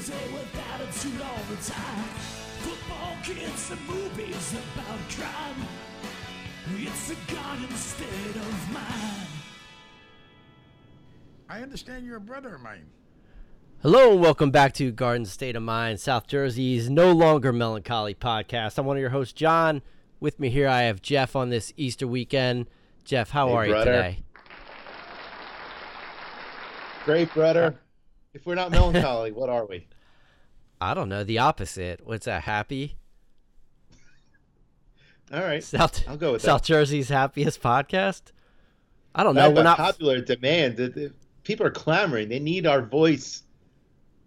busy with attitude all the time. Football kids and movies about crime. It's a garden state of mind. I understand you're a brother of mine. Hello and welcome back to Garden State of Mind, South Jersey's no longer melancholy podcast. I'm one of your hosts, John. With me here, I have Jeff on this Easter weekend. Jeff, how Hey, are you today? Great, brother. If we're not melancholy, what are we? I don't know, the opposite. What's that? Happy? All right. South I'll go with South that. Jersey's happiest podcast? I don't know. We're not popular demand. People are clamoring. They need our voice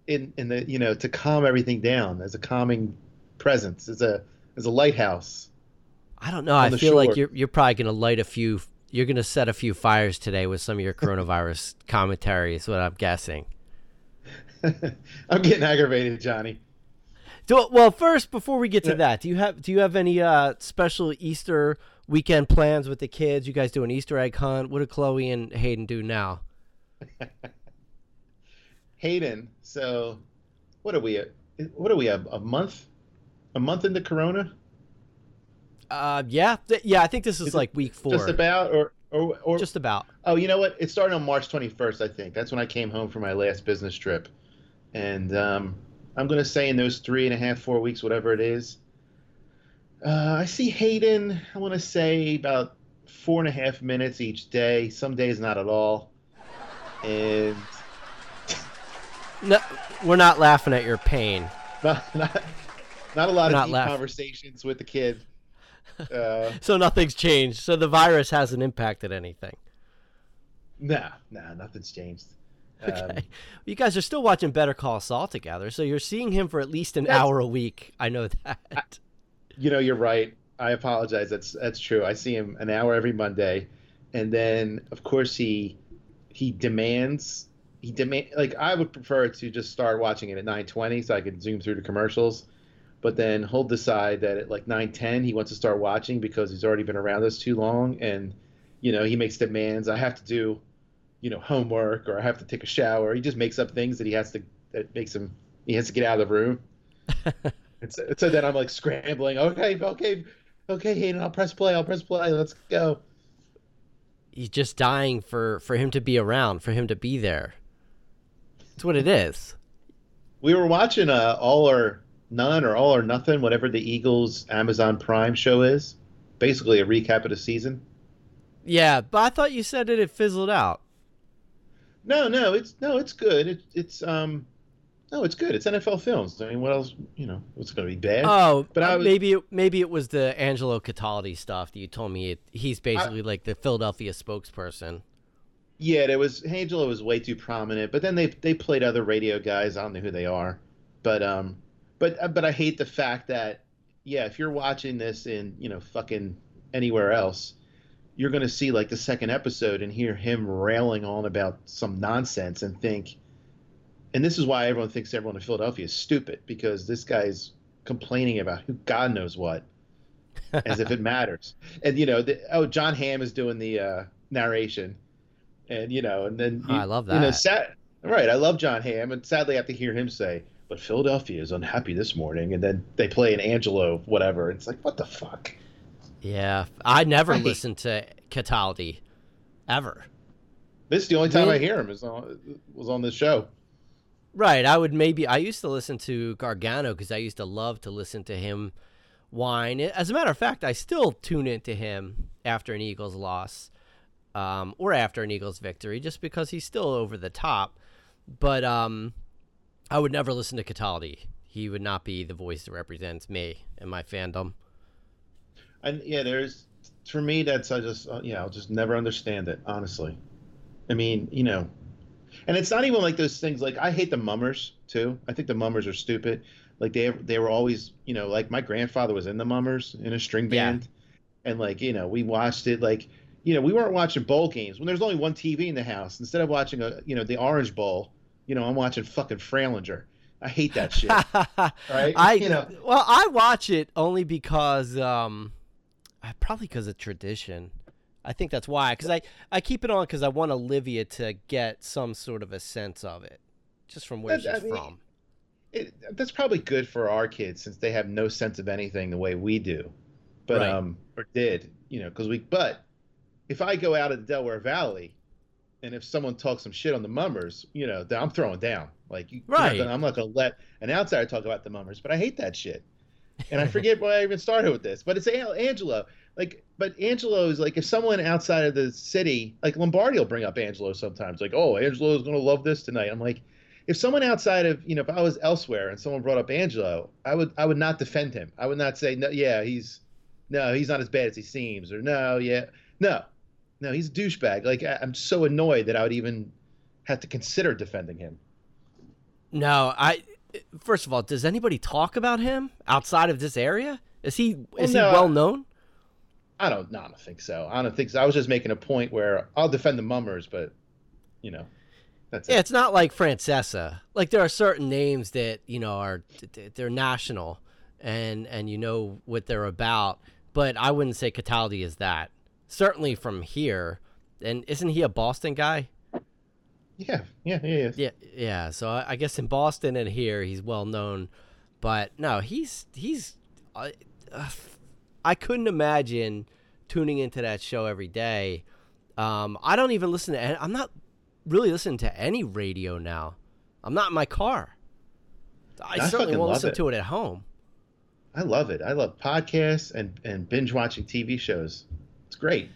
in in the you know to calm everything down as a calming presence, as a as a lighthouse. I don't know. I feel like you're you're probably gonna light a few. You're gonna set a few fires today with some of your coronavirus commentary. Is what I'm guessing. I'm getting aggravated, Johnny. Do, well, first, before we get to that, do you have do you have any uh, special Easter weekend plans with the kids? You guys do an Easter egg hunt? What do Chloe and Hayden do now? Hayden. So, what are we? At? What are we? A, a month? A month into Corona? Uh, yeah, th- yeah. I think this is, Is like week four, Just about, or or or Just about. Oh, you know what? It started on March 21st, I think. That's when I came home from my last business trip. And um, I'm going to say in those three and a half, four weeks, whatever it is, uh, I see Hayden, I want to say about four and a half minutes each day. Some days not at all. And No, we're not laughing at your pain. not, not, not a lot of deep conversations with the kid. Uh, So nothing's changed. So the virus hasn't impacted anything. nah, nah, nothing's changed. Um, Okay. you guys are still watching Better Call Saul together, so you're seeing him for at least an hour a week. I know that. You know, you're right. I apologize. That's that's true. I see him an hour every Monday, and then of course he he demands he demand like I would prefer to just start watching it at 9:20 so I could zoom through the commercials, but then he'll decide that at like 9:10 he wants to start watching because he's already been around us too long, and you know he makes demands. I have to do, you know, homework or I have to take a shower. He just makes up things that he has to that makes him he has to get out of the room. And so, so then I'm like scrambling. Okay, okay, okay, Hayden, I'll press play. I'll press play. Let's go. He's just dying for for him to be around, for him to be there. That's what it is. We were watching uh, All or None or All or Nothing, whatever the Eagles Amazon Prime show is. Basically, a recap of the season. Yeah, but I thought you said it had fizzled out. No, no, it's no, it's good. It, it's um, no, it's good. It's NFL films. I mean, what else? You know, what's going to be bad? Oh, But I uh, was- maybe it, maybe it was the Angelo Cataldi stuff that you told me. It, he's basically like the Philadelphia spokesperson. Yeah, there was Angelo was way too prominent, but then they they played other radio guys. I don't know who they are, but um, but uh, but I hate the fact that yeah, if you're watching this in you know fucking anywhere else, you're gonna see like the second episode and hear him railing on about some nonsense and think, and this is why everyone thinks everyone in Philadelphia is stupid because this guy's complaining about who God knows what, as if it matters. And you know, the, oh, John Hamm is doing the uh, narration, and you know, and then Oh, I love You know, that. sad, right? I love John Hamm, and sadly, I have to hear him say, "But Philadelphia is unhappy this morning," and then they play an Angelo whatever. It's like, what the fuck? Yeah, I never I hate- listened to Cataldi, ever. This is the only time I hear him is on was on this show. Right. I would maybe. I used to listen to Gargano because I used to love to listen to him whine. As a matter of fact, I still tune into him after an Eagles loss um, or after an Eagles victory, just because he's still over the top. But um, I would never listen to Cataldi. He would not be the voice that represents me and my fandom. And yeah, there's for me that's I just uh, yeah I'll just never understand it honestly. I mean you know, and it's not even like those things like I hate the mummers too. I think the mummers are stupid. Like they they were always you know like my grandfather was in the mummers in a string Yeah. band, and like you know we watched it like you know we weren't watching bowl games when there's only one TV in the house. Instead of watching a you know the Orange Bowl, you know I'm watching fucking Fralinger. I hate that shit. right? I You know. well, I watch it only because um, probably because of tradition. I think that's why. Because I I keep it on because I want Olivia to get some sort of a sense of it, just from where That- I she's mean, from. it, that's probably good for our kids since they have no sense of anything the way we do, but Right. um or did you know because we but if I go out of the Delaware Valley, and if someone talks some shit on the mummers, you know, then I'm throwing down. Like you, not Right. gonna- I'm not gonna let an outsider talk about the mummers, but I hate that shit. And I forget why I even started with this, but it's Angelo. Like, but Angelo is like if someone outside of the city, like Lombardi, will bring up Angelo sometimes. Like, oh, Angelo is gonna love this tonight. I'm like, if someone outside of you know, if I was elsewhere and someone brought up Angelo, I would I would not defend him. I would not say no, yeah, he's no, he's not as bad as he seems, or no, yeah, no, no, he's a douchebag. Like I, I'm so annoyed that I would even have to consider defending him. No, I. First of all, does anybody talk about him outside of this area? Is he is no, he well known? I don't, no, I don't think so. I don't think so. I was just making a point where I'll defend the mummers, but you know, that's Yeah, it. it's not like Francesa. Like there are certain names that you know are they're national, and and you know what they're about. But I wouldn't say Cataldi is that. Certainly from here, and isn't he a Boston guy? Yeah, yeah, yeah, yeah. Yeah, yeah. So I, I guess in Boston and here he's well known, but no, he's he's. Uh, uh, I couldn't imagine tuning into that show every day. Um, I don't even listen to. I'm not really listening to any radio now. I'm not in my car. I, I certainly won't listen it. to it at home. I love it. I love podcasts and and binge watching TV shows. It's great.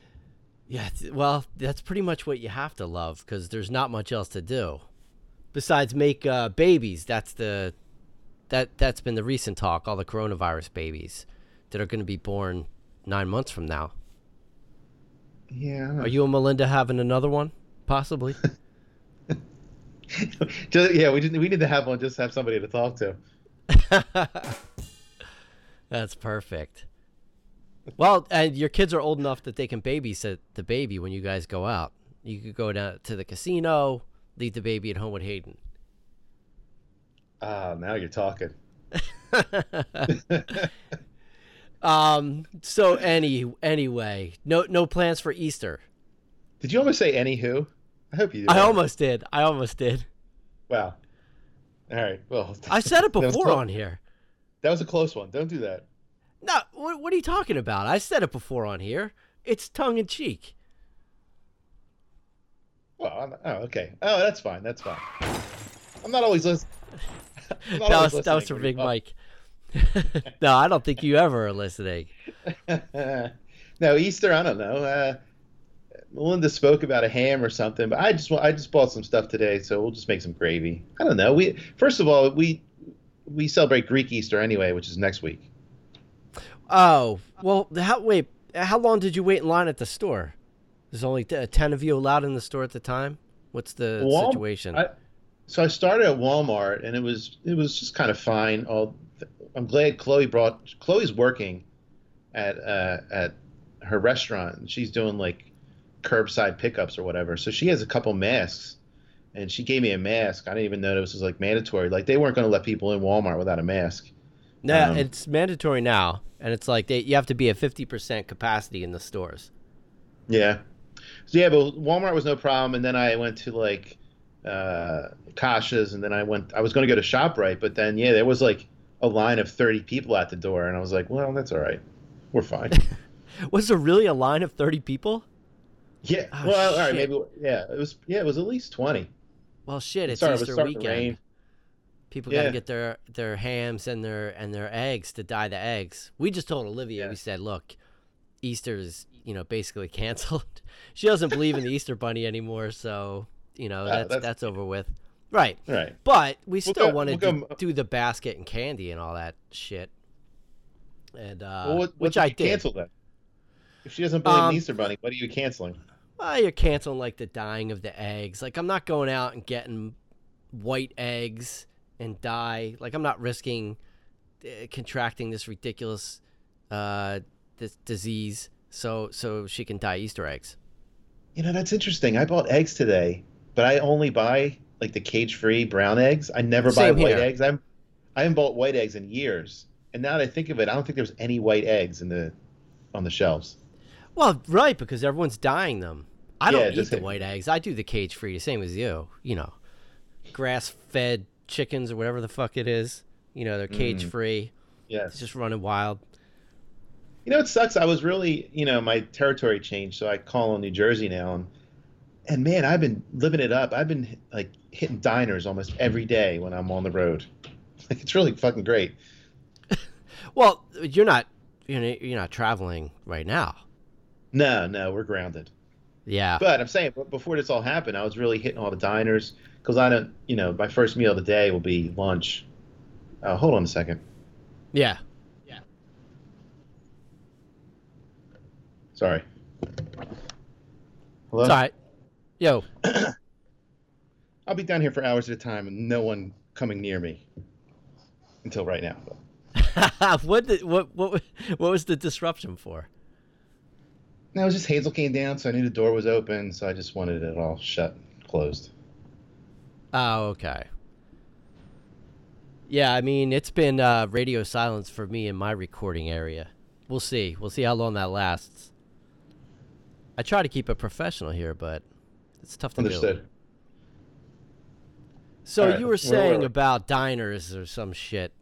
Yeah, well, that's pretty much what you have to love because there's not much else to do besides make uh, babies. That's the that that's been the recent talk. All the coronavirus babies that are going to be born nine months from now. Yeah. Are you and Melinda having another one? Possibly. just, yeah, we didn't. We need to have one. Just have somebody to talk to. that's perfect. Well, and your kids are old enough that they can babysit the baby when you guys go out. You could go down to the casino, leave the baby at home with Hayden. Ah, now you're talking. Um. So any anyway, no no plans for Easter. Did you almost say anywho? I hope you did. I almost did. I almost did. Wow. All right. Well, I said it before on here. That was a close one. Don't do that. No, what, what are you talking about? I said it before on here. It's tongue in cheek. Well, I'm, oh, okay. Oh, that's fine. That's fine. I'm not always listening. That was that was for Big Mike. no, I don't think you ever are listening. no, Easter. I don't know. Uh, Melinda spoke about a ham or something, but I just I just bought some stuff today, so we'll just make some gravy. I don't know. We first of all we we celebrate Greek Easter anyway, which is next week. Oh well, how wait? How long did you wait in line at the store? There's only t- ten of you allowed in the store at the time. What's the Wal- situation? I, so I started at Walmart, and it was it was just kind of fine. All I'm glad Chloe brought. Chloe's working at uh, at her restaurant, and she's doing like curbside pickups or whatever. So she has a couple masks, and she gave me a mask. I didn't even know this was like mandatory. Like they weren't going to let people in Walmart without a mask. No, Um, it's mandatory now, and it's like they, you have to be at fifty percent capacity in the stores. Yeah. So yeah, but Walmart was no problem, and then I went to like uh, Kasha's, and then I went. I was going to go to Shoprite, but then yeah, there was like a line of thirty people at the door, and I was like, well, that's all right, we're fine. Was there really a line of thirty people? yeah. Oh, well, all right, maybe yeah, it was yeah, it was at least twenty. Well, shit, it's Sorry, Easter to weekend. People got to get their their hams and their and their eggs to dye the eggs. We just told Olivia. Yeah. We said, look, Easter is you know basically canceled. she doesn't believe in the Easter bunny anymore, so you know Oh, that's that's, that's- over with. Right. Right. But we We'll still go- want to we'll do, go- do the basket and candy and all that shit. And uh, well, what, what which I did. cancel then? If she doesn't believe in Um, Easter Bunny, what are you canceling? Well, you're canceling like the dyeing of the eggs. Like I'm not going out and getting white eggs and die. Like I'm not risking uh, contracting this ridiculous uh, this disease so so she can die Easter eggs. You know, that's interesting. I bought eggs today, but I only buy like the cage-free brown eggs. I never buy Same white here. eggs. I'm I haven't bought white eggs in years. And now that I think of it, I don't think there's any white eggs in the on the shelves. Well, right, because everyone's dyeing them. I Yeah, don't eat the hit- white eggs. I do the cage free, the same as you. You know, grass fed chickens or whatever the fuck it is. You know, they're mm. cage free. Yes. It's just running wild. You know, it sucks. I was really, you know, my territory changed, so I call on New Jersey now, and and man, I've been living it up. I've been like hitting diners almost every day when I'm on the road. Like it's really fucking great. Well, you're not you're not, you're not traveling right now. No, no, we're grounded. Yeah. But I'm saying, but before this all happened, I was really hitting all the diners because I don't, you know, my first meal of the day will be lunch. Uh, hold on a second. yeah. Yeah. Sorry. Hello. It's all right. Yo, I'll be down here for hours at a time and no one coming near me until right now. what did, what what what was the disruption for? No, it was just Hazel came down, so I knew the door was open, so I just wanted it all shut, closed. Oh, okay. Yeah, I mean, it's been uh, radio silence for me in my recording area. We'll see. We'll see how long that lasts. I try to keep it professional here, but it's tough to do. Understood. So All right, you were saying about diners or some shit.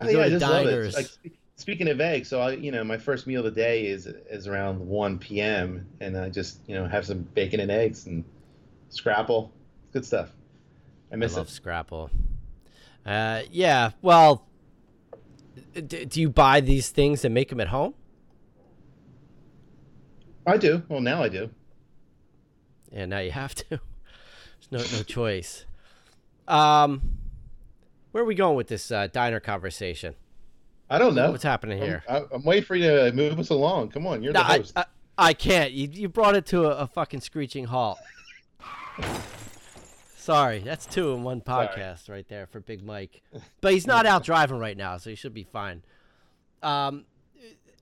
Oh, You go yeah, I to diners. It. Like, spe- speaking of eggs, so I, you know, my first meal of the day is is around 1 p.m. and I just, you know, have some bacon and eggs and scrapple. Good stuff. I I miss love it. Scrapple. Uh, yeah. Well, d- do you buy these things and make them at home? I do. Well, now I do. Yeah, now you have to. There's no no choice. Um, where are we going with this uh, diner conversation? I don't know. What's happening I'm, here? I, I'm waiting for you to move us along. Come on, you're No, the host. I, I can't. You you brought it to a, a fucking screeching halt. Sorry, that's two in one Sorry. podcast right there for Big Mike. But he's not out driving right now, so he should be fine. Um,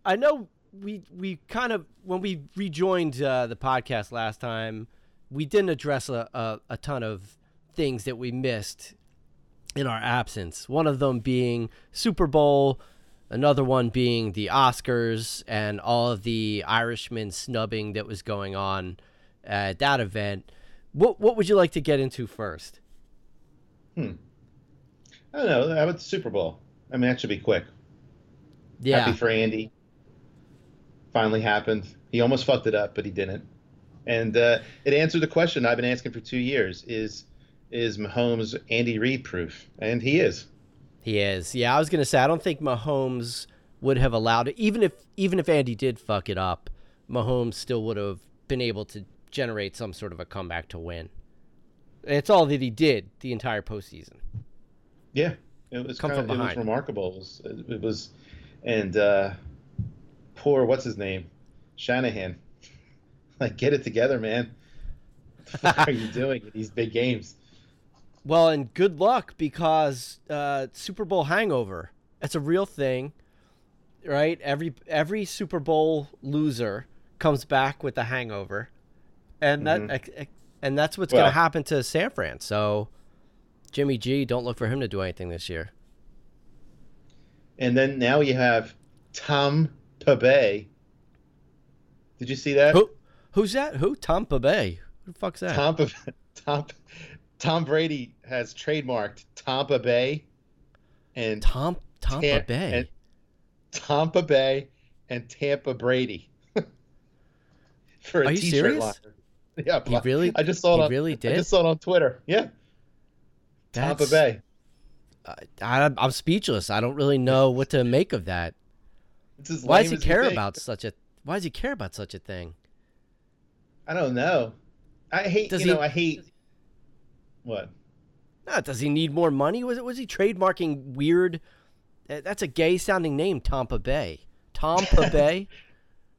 I know we we kind of when we rejoined uh, the podcast last time, we didn't address a, a, a ton of things that we missed in our absence. One of them being Super Bowl, another one being the Oscars and all of the Irishman snubbing that was going on at that event. What what would you like to get into first? Hmm. I don't know. How about the Super Bowl? I mean, that should be quick. Yeah, Happy for Andy. Finally happened. He almost fucked it up, but he didn't. And uh, it answered the question I've been asking for two years: Is is Mahomes Andy Reid proof? And he is. He is. Yeah, I was gonna say I don't think Mahomes would have allowed it, even if even if Andy did fuck it up, Mahomes still would have been able to generate some sort of a comeback to win. It's all that he did the entire postseason. Yeah, it was kind of, it was remarkable. It was, it was and uh, poor what's his name, Shanahan. Like, get it together, man. What are you doing in these big games? Well, and good luck because uh, Super Bowl hangover. That's a real thing, right? Every every Super Bowl loser comes back with a hangover, and that ex- and that's what's going to happen to San Fran. So, Jimmy G, don't look for him to do anything this year. And then now you have Tompa Bay. Did you see that? Who who's that? Who? Tampa Bay. Who the fuck's that? Tom, Tom, Tom Brady has trademarked Tampa Bay and Tom Tampa Tam- Bay. and Tampa Bay and Tampa Brady for a Are you serious? line. Yeah, He really- I just saw it. on, really I did? just saw it on Twitter. Yeah, Tampa Bay. I, I, I'm speechless. I don't really know what to make of that. Why does he care about such a? Why does he care about such a thing? I don't know. I hate. Does you he- know, I hate. What? No, does he need more money? Was it was he trademarking weird? That's a gay sounding name, Tampa Bay. Tampa Bay.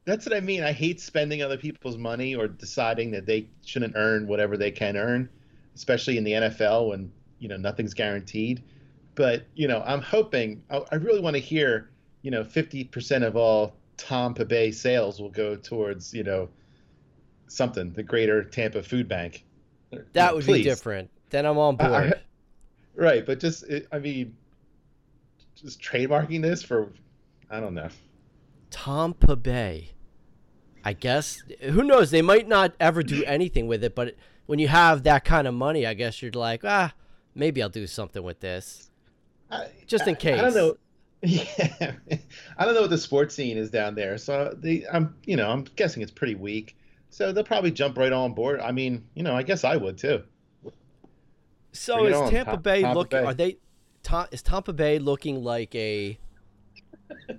That's what I mean. I hate spending other people's money or deciding that they shouldn't earn whatever they can earn, especially in the NFL when you know nothing's guaranteed. But you know, I'm hoping. I, I really want to hear. You know, 50% of all Tampa Bay sales will go towards you know something, the Greater Tampa Food Bank. That would be different. Then I'm on I- board. Right, but just it, I mean, just trademarking this for, I don't know. Tampa Bay. I guess who knows? They might not ever do anything with it, but when you have that kind of money, I guess you're like, ah, maybe I'll do something with this. I, Just in I- I don't know. Yeah, I don't know what the sports scene is down there. So they, I'm, you know, I'm guessing it's pretty weak. So they'll probably jump right on board. I mean, you know, I guess I would too. So Bring is on, Tampa Bay Tampa looking? Bay. Are they? Ta, is Tampa Bay looking like a?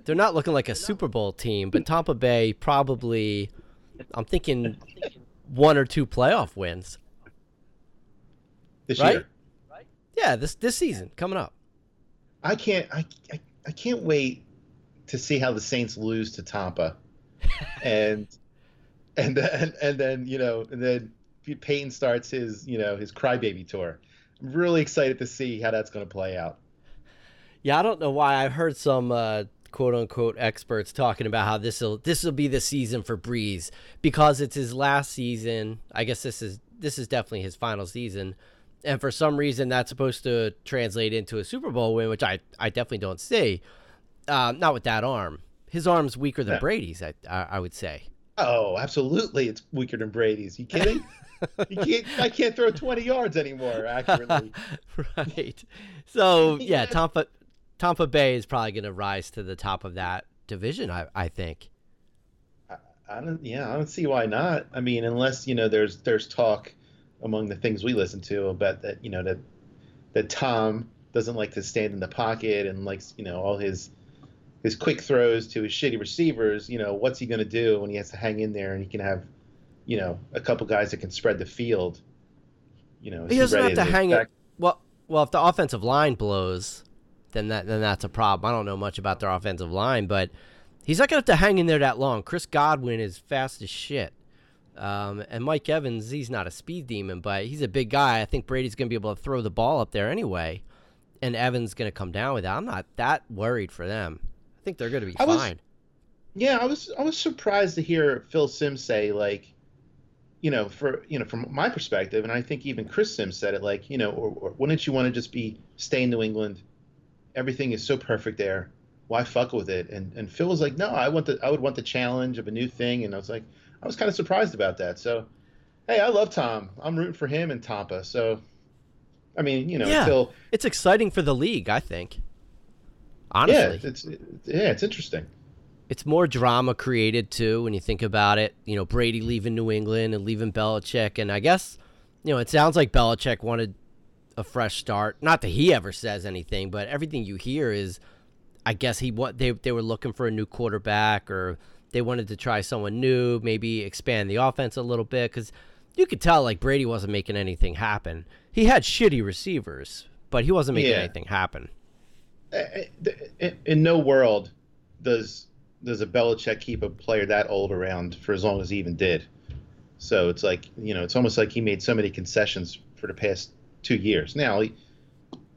They're not looking like a Super Bowl team, but Tampa Bay probably. I'm thinking one or two playoff wins. This Right? year, Yeah, this this season coming up. I can't, I, I, I can't wait to see how the Saints lose to Tampa, and, and then, and then, you know, and then Payton starts his, you know, his crybaby tour. I'm really excited to see how that's going to play out. Yeah, I don't know why. I've heard some uh, quote unquote experts talking about how this will this will be the season for Brees because it's his last season. I guess this is this is definitely his final season, and for some reason that's supposed to translate into a Super Bowl win, which I I definitely don't see. Uh, not with that arm. His arm's weaker than. Brady's. I, I I would say. Oh, absolutely. It's weaker than Brady's. You kidding? you can't, I can't throw 20 yards anymore accurately. right. So yeah, Yeah. Tampa Tampa Bay is probably going to rise to the top of that division. I I think. I don't, yeah, I don't see why not. I mean, unless, you know, there's, there's talk among the things we listen to about that, you know, that, that Tom doesn't like to stand in the pocket and likes, you know, all his, his quick throws to his shitty receivers, you know, what's he going to do when he has to hang in there and he can have, you know, a couple guys that can spread the field. You know, He doesn't have to hang it. back- Well, well, if the offensive line blows, then that then that's a problem. I don't know much about their offensive line, but he's not gonna have to hang in there that long. Chris Godwin is fast as shit, um, and Mike Evans, he's not a speed demon, but he's a big guy. I think Brady's gonna be able to throw the ball up there anyway, and Evans gonna come down with that. I'm not that worried for them. I think they're gonna be I was- fine. Yeah, I was I was surprised to hear Phil Simms say like, you know, for you know, from my perspective, and I think even Chris Simms said it like, you know, or, or wouldn't you want to just be stay in New England? Everything is so perfect there. Why fuck with it? And and Phil was like, no, I want the I would want the challenge of a new thing. And I was like, I was kind of surprised about that. So, hey, I love Tom. I'm rooting for him in Tampa. So, I mean, you know, Yeah. until It's exciting for the league, I think. Yeah, Honestly, it's yeah, it's interesting. it's more drama created too when you think about it. You know, Brady leaving New England and leaving Belichick, and I guess you know it sounds like Belichick wanted a fresh start. Not that he ever says anything, but everything you hear is, I guess he what they they were looking for a new quarterback or they wanted to try someone new, maybe expand the offense a little bit because you could tell like Brady wasn't making anything happen. He had shitty receivers, but he wasn't making Yeah. anything happen. In, in no world does does a Belichick keep a player that old around for as long as he even did. So it's like you know, it's almost like he made so many concessions for the past two years. Now he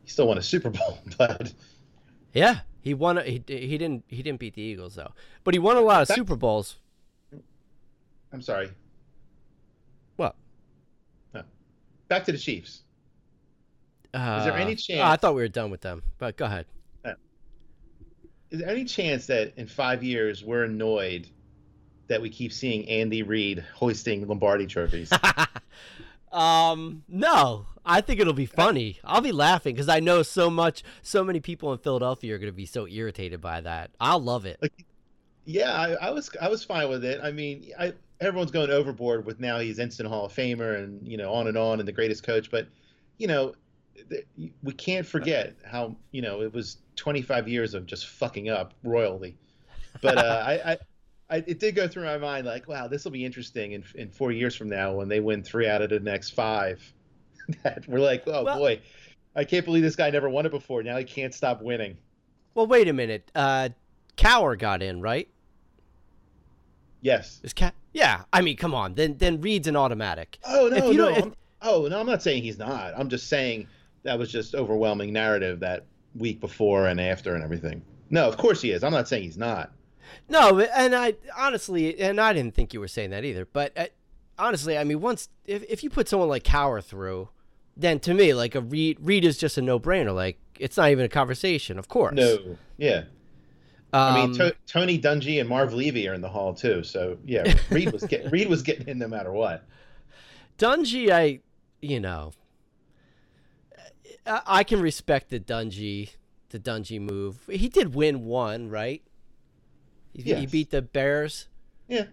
he still won a Super Bowl, but Yeah, he won. He, he didn't. He didn't beat the Eagles though, but he won a lot of That- Super Bowls. I'm sorry. What? Back to the Chiefs. Uh, there any oh, I thought we were done with them, but go ahead. Is there any chance that in five years we're annoyed that we keep seeing Andy Reid hoisting Lombardi trophies? um, no, I think it'll be funny. I'll be laughing because I know so much. So many people in Philadelphia are going to be so irritated by that. I'll love it. Yeah, I, I was I was fine with it. I mean, I everyone's going overboard with now he's instant Hall of Famer and you know on and on and the greatest coach, but you know we can't forget how you know it was 25 years of just fucking up royally. But uh, I, I, I it did go through my mind like, wow, this will be interesting in in four years from now when they win three out of the next five. that we're like, oh Well- boy, I can't believe this guy never won it before. Now he can't stop winning. Well, wait a minute. Uh, Cowher got in, right? Yes. Is Ca- Yeah. I mean, come on. Then then Reid's an automatic. Oh no, If you no. don't- if- oh no, I'm not saying he's not. I'm just saying that was just overwhelming narrative that week before and after and everything. No, of course he is. I'm not saying he's not. No, and I honestly, and I didn't think you were saying that either. But uh, honestly, I mean, once if if you put someone like Cowher through, then to me, like a Reid, Reid is just a no brainer. Like it's not even a conversation. Of course. No. Yeah. Um, I mean, to- Tony Dungy and Marv Levy are in the hall too. So yeah, Reid was get- Reid was getting in no matter what. Dungy, I, you know, I can respect the Dungy, the Dungy move. He did win one, right? He, he beat the Bears. Yeah.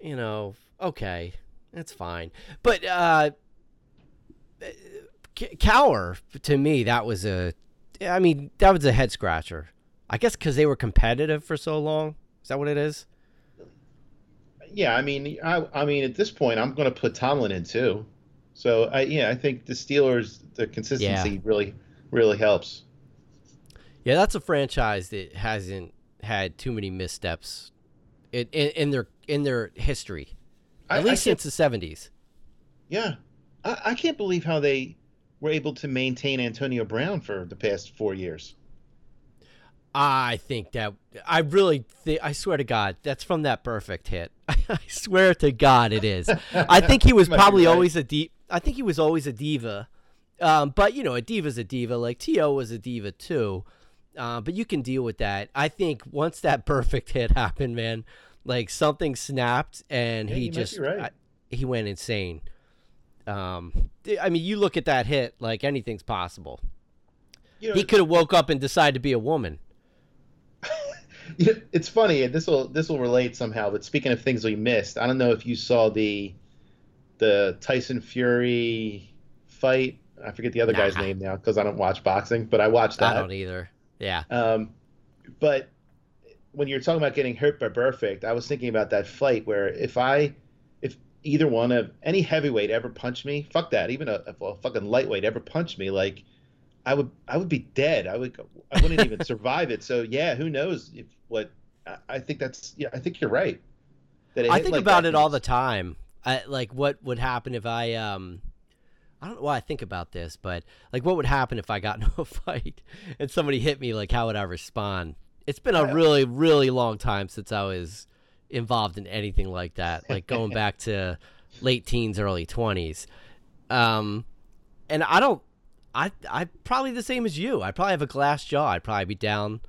You know, okay, that's fine. But uh, Cowher, to me, that was a. I mean, that was a head scratcher. I guess because they were competitive for so long. Is that what it is? Yeah, I mean, I, I mean, at this point, I'm going to put Tomlin in too. So, I, yeah, I think the Steelers, the consistency really, really helps. Yeah, that's a franchise that hasn't had too many missteps in, in, in their in their history, at I least can't- since the seventies. Yeah, I, I can't believe how they were able to maintain Antonio Brown for the past four years. I think that I really thi- I swear to God, that's from that Burfict hit. I swear to God, it is. I think he was probably right. always a di- I think he was always a diva, um, but you know, a diva's a diva. Like T.O. was a diva too, uh, but you can deal with that. I think once that Burfict hit happened, man, like something snapped and Yeah, he you might be just right. I- he went insane. Um, I mean, you look at that hit, like anything's possible. You know, He could have woke up and decided to be a woman. It's funny, and this will this will relate somehow. But speaking of things we missed, I don't know if you saw the the Tyson Fury fight. I forget the other guy's name now because I don't watch boxing, but I watched that. I don't either. Yeah. Um, but when you're talking about getting hurt by Burfict, I was thinking about that fight where if I, if either one of any heavyweight ever punched me, fuck that. Even a, if a fucking lightweight ever punched me, like I would, I would be dead. I would, I wouldn't even survive it. So yeah, who knows if what? I, I think that's yeah. I think you're right. I think like about that it all the time. I, like what would happen if I um I don't know why I think about this, but like what would happen if I got into a fight and somebody hit me like how would I respond? It's been a really really long time since I was involved in anything like that. Like going back to late teens, early 20s. Um and I don't I I probably the same as you. I probably have a glass jaw. I'd probably be down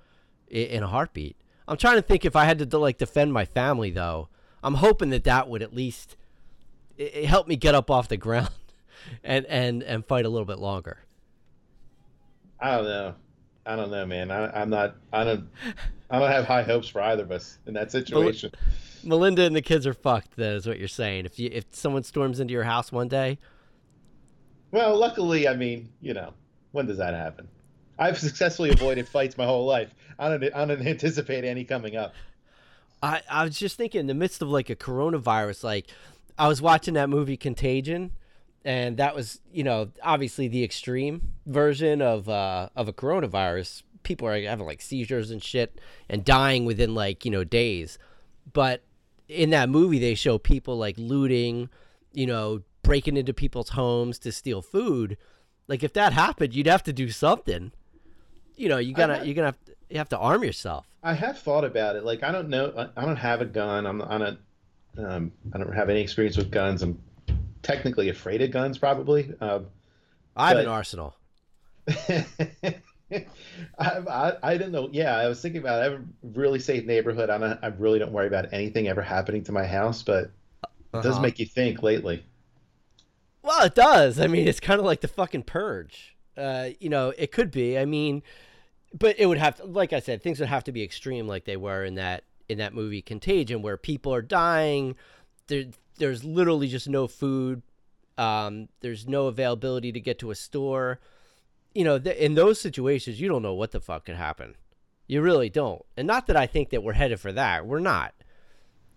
i- in a heartbeat. I'm trying to think if I had to like defend my family though. I'm hoping that that would at least it, it help me get up off the ground and and and fight a little bit longer. I don't know. I don't know, man. I, I'm not. I don't. I don't have high hopes for either of us in that situation. Melinda and the kids are fucked. That is what you're saying. If you if someone storms into your house one day, Well, luckily, I mean, you know, when does that happen? I've successfully avoided fights my whole life. I don't. I don't anticipate any coming up. I I was just thinking in the midst of like a coronavirus, like I was watching that movie Contagion, and that was you know obviously the extreme version of uh of a coronavirus. People are having like seizures and shit and dying within like you know days, but in that movie they show people like looting, you know, breaking into people's homes to steal food. Like if that happened, you'd have to do something. You know, you gotta you're gonna have to, you have to arm yourself. I have thought about it. Like, I don't know. I- don't have a gun. I'm. I don't. Um, I don't have any experience with guns. I'm technically afraid of guns, probably. Um, I have an arsenal. I, I, I didn't know. Yeah, I was thinking about. It. I have a really safe neighborhood. I don't. I really don't worry about anything ever happening to my house. But it does Uh-huh. make you think lately. Well, it does. I mean, it's kind of like the fucking purge. Uh, you know, it could be. I mean, but it would have to, like I said, things would have to be extreme, like they were in that in that movie Contagion, where people are dying. There, there's literally just no food. Um, there's no availability to get to a store. You know, th- in those situations, you don't know what the fuck could happen. You really don't. And not that I think that we're headed for that. We're not.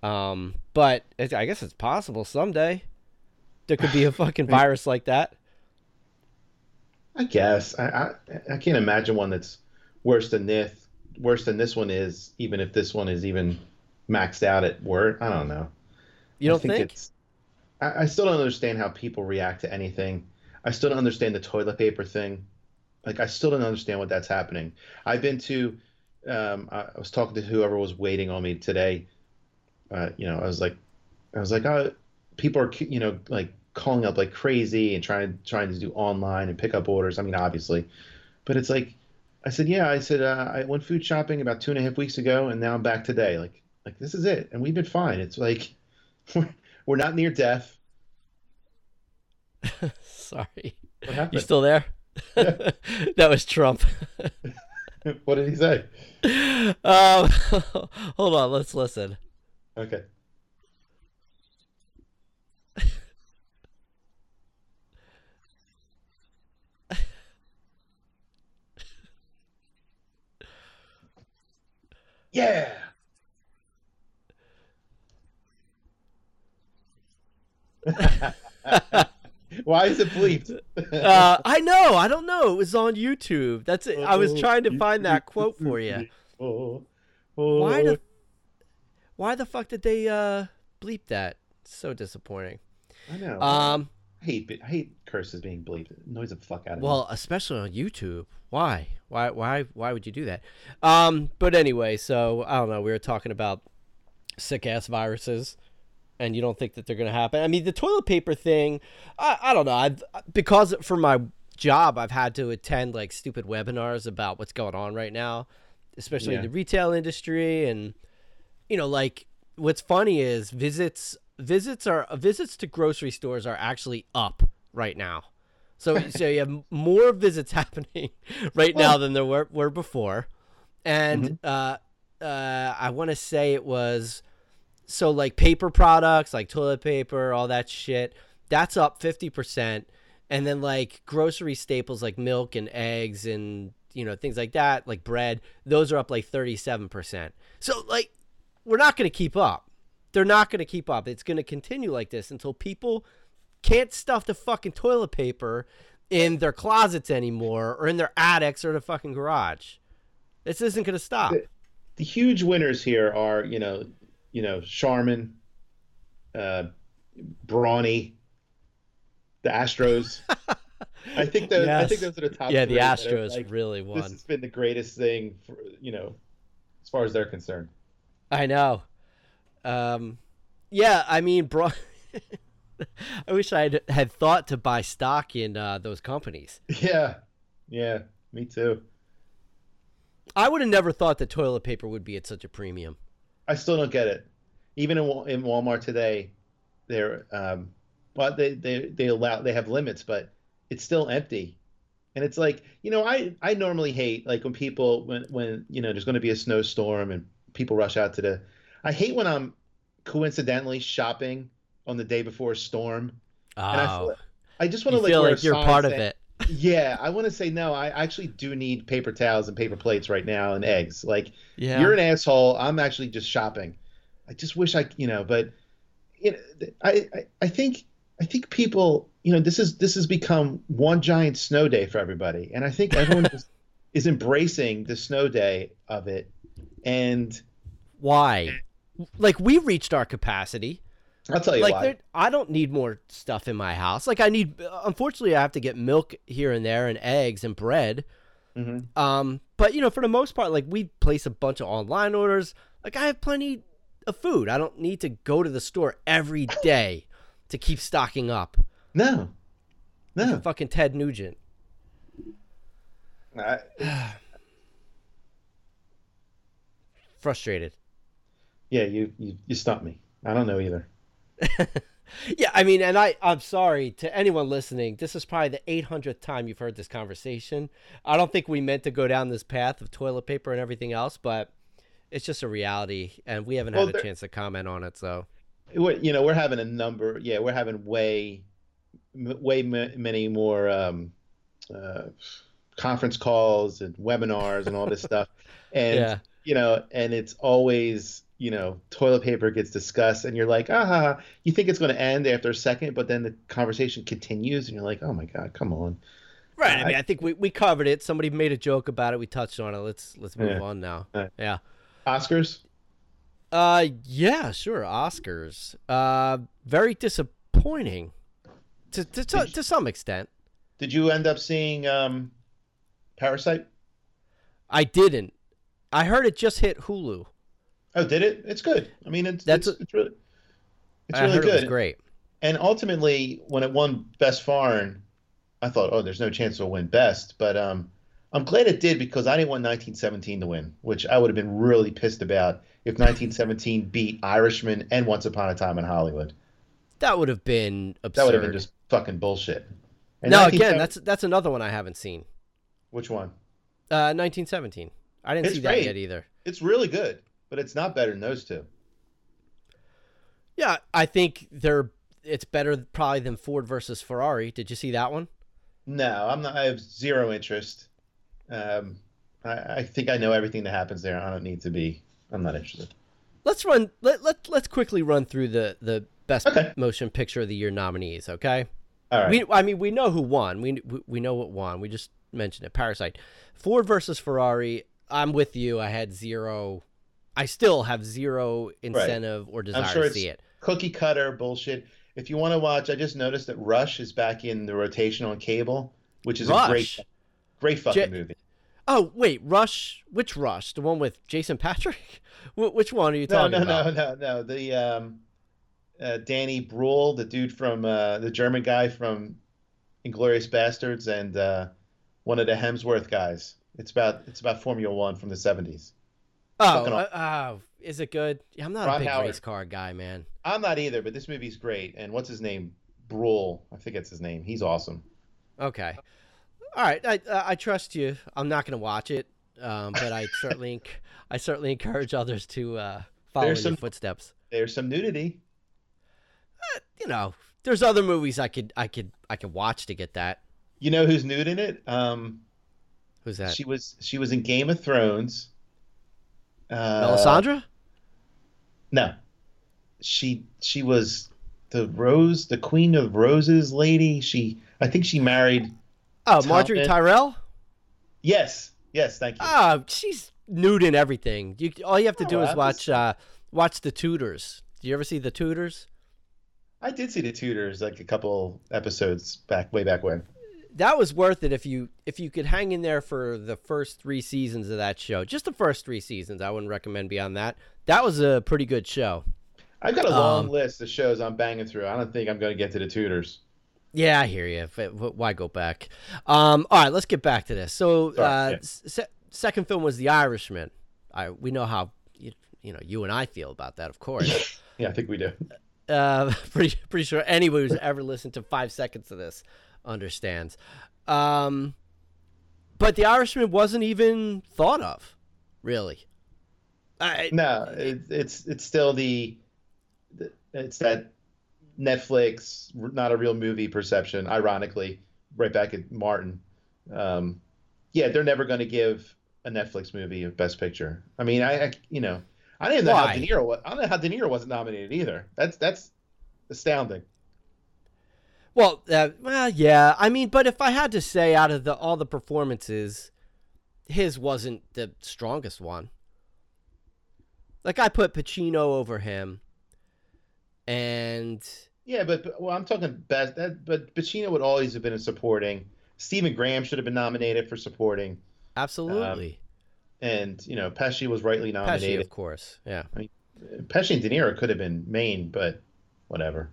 Um, but it's, I guess it's possible someday there could be a fucking virus like that. I guess I, I I can't imagine one that's worse than this. Worse than this one is, even if this one is even maxed out at work. I don't know. You don't think? it's. I, I still don't understand how people react to anything. I still don't understand the toilet paper thing. Like I still don't understand what that's happening. I've been to. Um, I, I was talking to whoever was waiting on me today. Uh, you know, I was like, I was like, oh, people are, you know, like calling up like crazy and trying trying to do online and pick up orders. I mean, obviously, but it's like, I said, yeah, I said uh, I went food shopping about two and a half weeks ago, and now I'm back today. Like, like this is it, and we've been fine. It's like we're, we're not near death. Sorry. What happened? You still there? that was Trump. what did he say? Um, hold on, let's listen. Okay. Yeah. Why is it bleeped? Uh, I know. I don't know. It was on YouTube. That's it. I was trying to find that quote for you. Oh, Why oh. the Why the fuck did they uh bleep that? So disappointing. I know. Um, hate I hate curses being bleeped. It annoys the fuck out of me. well, especially on YouTube. Why? Why? Why? Why would you do that? Um, but anyway, so I don't know. We were talking about sick ass viruses, and you don't think that they're gonna happen. I mean, the toilet paper thing. I, I don't know. I've because for my job, I've had to attend like stupid webinars about what's going on right now, especially in the retail industry, and you know, like what's funny is visits visits are visits to grocery stores are actually up right now. So so you have more visits happening right now than there were were before, and uh, uh, I want to say it was so like paper products like toilet paper, all that shit. That's up fifty percent, and then like grocery staples like milk and eggs and you know things like that, like bread. Those are up like thirty seven percent. So like we're not going to keep up. They're not going to keep up. It's going to continue like this until people can't stuff the fucking toilet paper in their closets anymore or in their attics or the fucking garage. This isn't going to stop. the huge winners here are you know you know Charmin, uh, Brawny, the Astros. I think those I think those are the top. Yeah, the Astros like, really This won. has been the greatest thing, for, you know, as far as they're concerned. I know. Um, yeah, I mean, bro. I wish I had, had thought to buy stock in uh, those companies. Yeah, yeah, me too. I would have never thought that toilet paper would be at such a premium. I still don't get it. Even in in Walmart today, they're um, well, they they they allow they have limits, but it's still empty. And it's like, you know, I I normally hate like when people when when you know there's going to be a snowstorm and people rush out to the. I hate when I'm coincidentally shopping on the day before a storm, and I Oh, feel, I just want to like feel like you're part of it. Yeah, I want to say no. I actually do need paper towels and paper plates right now and eggs. Like Yeah. you're an asshole. I'm actually just shopping. I just wish I, you know, but you know, I, I, I think, I think people, you know, this is this has become one giant snow day for everybody, and I think everyone is, is embracing the snow day of it. And Why? Like we reached our capacity. I'll tell you like why. I don't need more stuff in my house. Like I need unfortunately I have to get milk here and there and eggs and bread. Mhm. Um but you know for the most part like we place a bunch of online orders. Like I have plenty of food. I don't need to go to the store every day to keep stocking up. No, no. Fucking Ted Nugent. I, Frustrated. Yeah, you, you you stumped me. I don't know either. Yeah, I mean, and I, I'm sorry to anyone listening. This is probably the 800th time you've heard this conversation. I don't think we meant to go down this path of toilet paper and everything else, but it's just a reality, and we haven't Well, had a there- chance to comment on it. So, you know, we're having a number. Yeah, we're having way, way m- many more um, uh, conference calls and webinars and all this stuff. And Yeah. you know, and it's always you know, toilet paper gets discussed, and you're like, ah, you think it's going to end after a second, but then the conversation continues, and you're like, oh my god, come on. right. I I- mean, I think we, we covered it. Somebody made a joke about it. We touched on it. Let's let's move Yeah. on now. Right. Yeah. Oscars. Uh, yeah, sure. Oscars. Uh, very disappointing, to to to, to some extent. Did you end up seeing um, Parasite? I didn't. I heard it just hit Hulu. Oh, did it? It's good. I mean, it's That's it's, a- it's really it's I really good. it was great. And ultimately, when it won Best Foreign, I thought, oh, there's no chance it'll win Best. But um, I'm glad it did because I didn't want 1917 to win, which I would have been really pissed about if 1917 beat Irishman and Once Upon a Time in Hollywood. That would have been absurd. That would have been just fucking bullshit. And no, 19 again, that's that's another one I haven't seen. which one? Uh, 1917. I didn't It's see that great. yet either. It's really good, but it's not better than those two. Yeah, I think they're. It's better probably than Ford versus Ferrari. Did you see that one? No, I'm not. I have zero interest. Um, I, I think I know everything that happens there. I don't need to be. I'm not interested. Let's run. Let let let's quickly run through the the best Okay. motion picture of the year nominees. Okay. All right. We I mean we know who won. We we, we know what won. We just mentioned it. Parasite. Ford versus Ferrari. I'm with you. I had zero. I still have zero incentive or desire I'm sure to it's see it. cookie cutter bullshit. If you want to watch, I just noticed that Rush is back in the rotation on cable, which is a great, great fucking Ja- movie. Oh wait, Rush. Which Rush? The one with Jason Patric? Wh- Which one are you No, talking no, about? no, no, no. The um, uh, Danny Bruhl, the dude from uh, the German guy from Inglourious Basterds, and uh, one of the Hemsworth guys. It's about it's about Formula One from the seventies. Oh, uh, uh, is it good? I'm not Ron a big Howard. race car guy, man. I'm not either, but this movie's great. And what's his name? Bruhl. I think it's his name. He's awesome. Okay. All right, I uh, I trust you. I'm not going to watch it, um, but I certainly I certainly encourage others to uh, follow in There's your some- footsteps. There's some nudity. You know, there's other movies I could I could I could watch to get that. You know who's nude in it? Um, Who's that? she was she was in Game of Thrones. Uh, Melisandre? No, she she was the Rose, the Queen of Roses lady. She I think she married. Oh, Margaery. Tyrell? Yes, yes, thank you. Ah, she's nude in everything. You all you have to do Oh, is watch uh, watch the Tudors. Do you ever see the Tudors? I did see the Tudors like a couple episodes back way back when. That was worth it if you if you could hang in there for the first three seasons of that show. Just the first three seasons. I wouldn't recommend beyond that. That was a pretty good show. I've got a long Um, list of shows I'm banging through. I don't think I'm going to get to the Tudors. Yeah, I hear you. Why go back? Um, all right, let's get back to this. So, Sorry, uh, yeah. se- second film was The Irishman. I we know how you, you know you and I feel about that, of course. Yeah, I think we do. uh, pretty pretty sure anyone who's ever listened to five seconds of this understands. Um, but The Irishman wasn't even thought of, really. I, No, it, it's it's still the, it's that Netflix not a real movie perception. Ironically, right back at Martin. Um, yeah, they're never going to give a Netflix movie a Best Picture. I mean, I, I you know I even know Why? how De Niro. wa- I don't know how De Niro wasn't nominated either. That's that's astounding. Well, uh, well, yeah. I mean, but if I had to say, out of the all the performances, his wasn't the strongest one. Like I put Pacino over him, and Yeah, but well, I'm talking best. That, but Pacino would always have been a supporting. Stephen Graham should have been nominated for supporting, absolutely and you know Pesci was rightly nominated. Pesci, of course. Yeah, Pesci and De Niro could have been main, but whatever.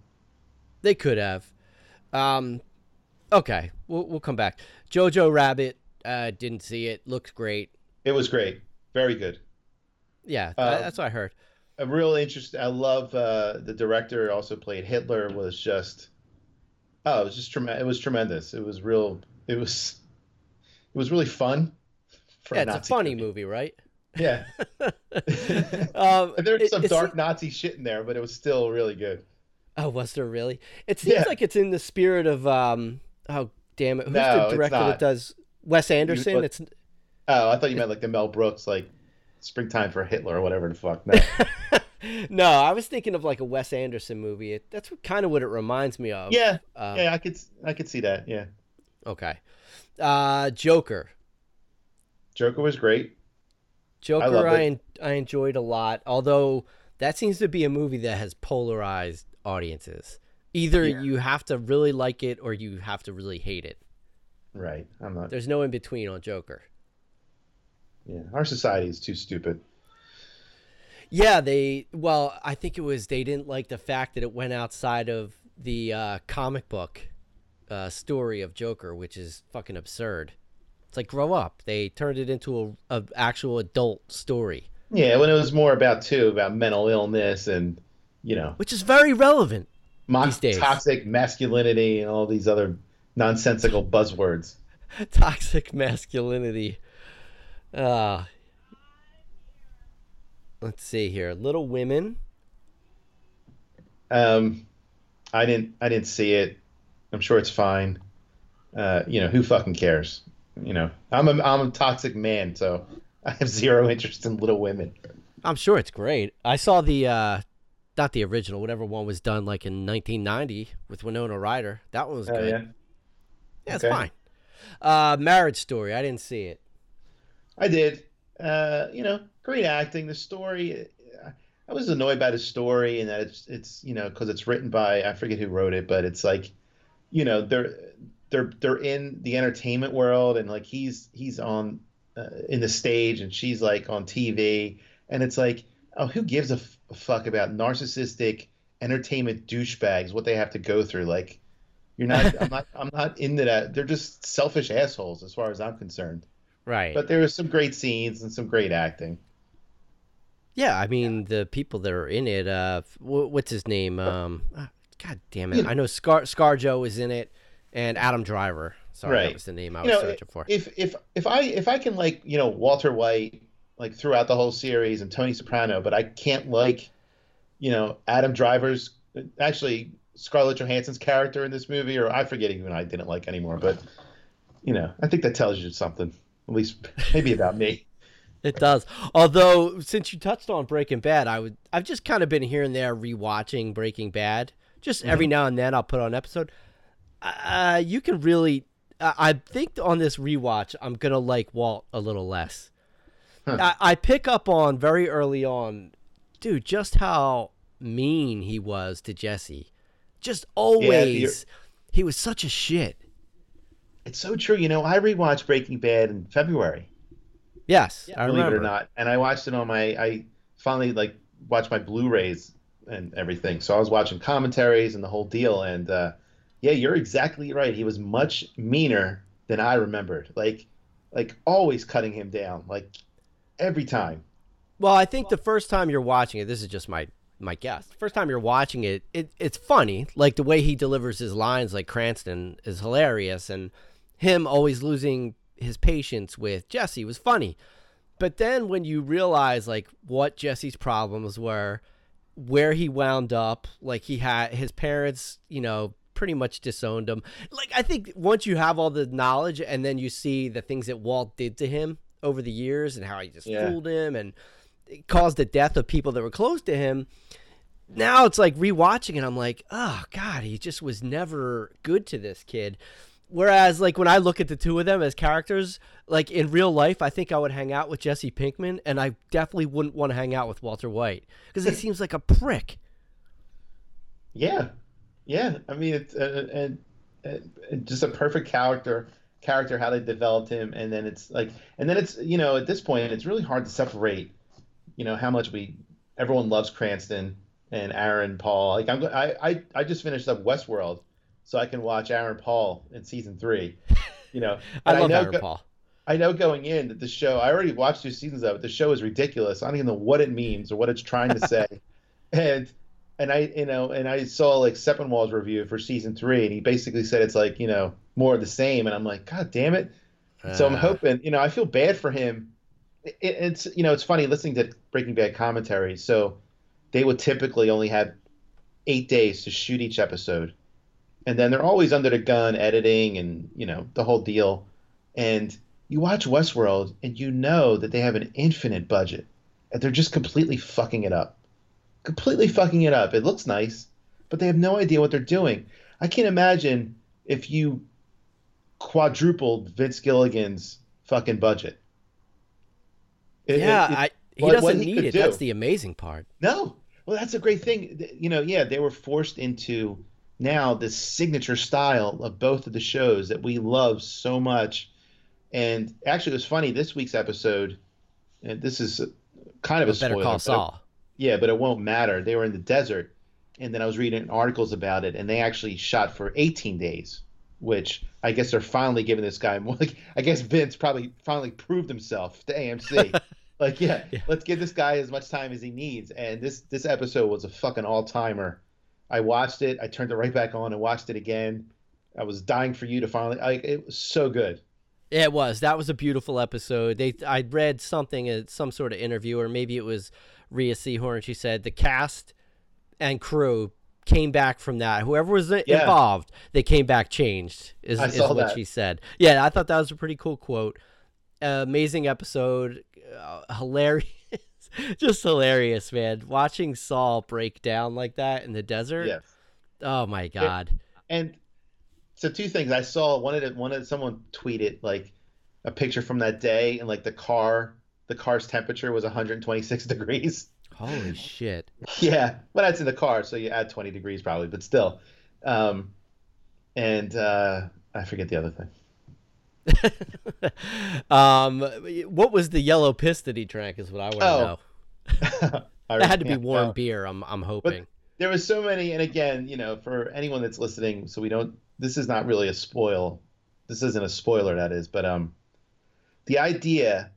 they could have. Um, okay, we'll we'll come back. Jojo Rabbit, uh, didn't see it. Looks great. It was great, very good. Yeah, Uh, that's what I heard. A real interest. I love uh, the director. Also played Hitler. Was just oh, it was just tremendous. It was tremendous. It was real. It was it was really fun. For Yeah, it's Nazi a funny movie, right? Yeah, um, there's it- some dark se- Nazi shit in there, but it was still really good. Oh, was there really? It seems Yeah. like it's in the spirit of um. Oh, damn it! Who's No, the director that does Wes Anderson? look- It's Oh, I thought you meant like the Mel Brooks, like Springtime for Hitler or whatever the fuck. No. no. I was thinking of like a Wes Anderson movie. It, that's what, kind of what it reminds me of. yeah, Um, yeah, I could I could see that. Yeah, Okay. Uh, Joker. Joker was great. Joker, loved I en- I enjoyed a lot. Although that seems to be a movie that has polarized audiences. Either Yeah. you have to really like it or you have to really hate it. Right. I'm not. There's no in between on Joker. Yeah, our society is too stupid. Yeah, they well, I think it was they didn't like the fact that it went outside of the uh, comic book uh, story of Joker, which is fucking absurd. It's like grow up. They turned it into a, a actual adult story, Yeah, when it was more about too about mental illness and you know which is very relevant. mo- These days. toxic masculinity and all these other nonsensical buzzwords. Toxic masculinity. Uh, let's see here. Little Women. Um, I didn't I didn't see it. I'm sure it's fine. Uh, you know, who fucking cares? You know, I'm a I'm a toxic man, so I have zero interest in Little Women. I'm sure it's great. I saw the uh not the original, whatever one was done like in 1990 with Winona Ryder. That one was Oh good. yeah, Yeah, it's fine. Uh, Marriage Story. I didn't see it. I did. Uh, you know, great acting. The story, I was annoyed by the story and that it's it's you know because it's written by I forget who wrote it, but it's like, you know, they're they're they're in the entertainment world and like he's he's on uh, in the stage and she's like on TV and it's like, oh, who gives a, a fuck about narcissistic entertainment douchebags what they have to go through? Like, you're not. I'm not. I'm not into that. They're just selfish assholes as far as I'm concerned. Right. But there were some great scenes and some great acting. yeah, I mean the people that are in it. Uh, what's his name? Um, ah, God damn it! I know Scar ScarJo is in it, and Adam Driver. Sorry, that was the name I You was know, searching for. if if if I if I can like you know Walter White like throughout the whole series and Tony Soprano, but I can't like you know Adam Driver's actually Scarlett Johansson's character in this movie, or I forget even I didn't like anymore. But you know, I think that tells you something, at least maybe about me. It does. Although, since you touched on Breaking Bad, I would I've just kind of been here and there rewatching Breaking Bad. Just every now and then, I'll put on an episode. Uh, you can really. I I think on this rewatch, I'm gonna like Walt a little less. I, I pick up on very early on, dude, just how mean he was to Jesse. Just always, he was such a shit. It's so true. You know, I rewatched Breaking Bad in February. Yes, I believe remember. it or not. And I watched it on my I finally like watched my Blu-rays and everything. So I was watching commentaries and the whole deal. And uh, yeah, you're exactly right. He was much meaner than I remembered. Like like always cutting him down. Like every time. Well, I think the first time you're watching it, this is just my my guess. The first time you're watching it, it it's funny. Like the way he delivers his lines, like Cranston, is hilarious, and him always losing his patience with Jesse was funny. But then when you realize like what Jesse's problems were, where he wound up, like he had his parents, you know, pretty much disowned him. Like I think once you have all the knowledge and then you see the things that Walt did to him over the years and how he just Yeah. fooled him and it caused the death of people that were close to him. Now it's like rewatching it, I'm like, oh God, he just was never good to this kid. Whereas, like when I look at the two of them as characters, like in real life, I think I would hang out with Jesse Pinkman, and I definitely wouldn't want to hang out with Walter White because he seems like a prick. Yeah. Yeah. I mean it's uh, and, and, and just a perfect character character how they developed him and then it's like and then it's you know at this point it's really hard to separate you know how much we everyone loves Cranston and Aaron Paul. Like I'm I I I just finished up Westworld so I can watch Aaron Paul in season 3 you know. I love know Aaron go- Paul. I know going in that the show I already watched two seasons of it the show is ridiculous. I don't even know what it means or what it's trying to say. And and I you know and I saw like Sepinwall's review for season three and he basically said it's like you know more of the same and I'm like god damn it. So I'm Ah. hoping you know I feel bad for him. It, it's you know it's funny listening to Breaking Bad commentary so they would typically only have eight days to shoot each episode and then they're always under the gun editing and you know the whole deal and you watch Westworld and you know that they have an infinite budget and they're just completely fucking it up completely fucking it up. It looks nice, but they have no idea what they're doing. I can't imagine if you quadrupled Vince Gilligan's fucking budget. It- yeah, it- it- I, he what- what doesn't he need it. do. That's the amazing part. no. Well, that's a great thing. You know, yeah, they were forced into now this signature style of both of the shows that we love so much. And actually, it was funny this week's episode. And this is kind of a Better spoiler. Call Saul. Yeah, but it won't matter. They were in the desert, and then I was reading articles about it, and they actually shot for 18 days, which I guess they're finally giving this guy more. Like, I guess Vince probably finally proved himself to AMC. like, yeah, Yeah. let's give this guy as much time as he needs. And this this episode was a fucking all timer. I watched it. I turned it right back on and watched it again. I was dying for you to finally. Like it was so good. It was. That was a beautiful episode. They I read something at some sort of interview, or maybe it was Rhea Seehorn. She said the cast and crew came back from that. Whoever was Yeah. involved, they came back changed. Is, is what that. she said. Yeah, I thought that was a pretty cool quote. Uh, amazing episode, uh, hilarious, just hilarious, man. Watching Saul break down like that in the desert. Yes. Oh my god. And so two things. I saw one of it. One of someone tweeted like a picture from that day, and like the car, the car's temperature was 126 degrees. Holy shit. Yeah, well, that's in the car, so you add 20 degrees probably, but still. Um, and uh, I forget the other thing. um, what was the yellow piss that he drank? Is what I want to Oh, know. It had to be warm no. beer. I'm I'm hoping. there was so many and again you know for anyone that's listening so we don't this is not really a spoil this isn't a spoiler that is but um the idea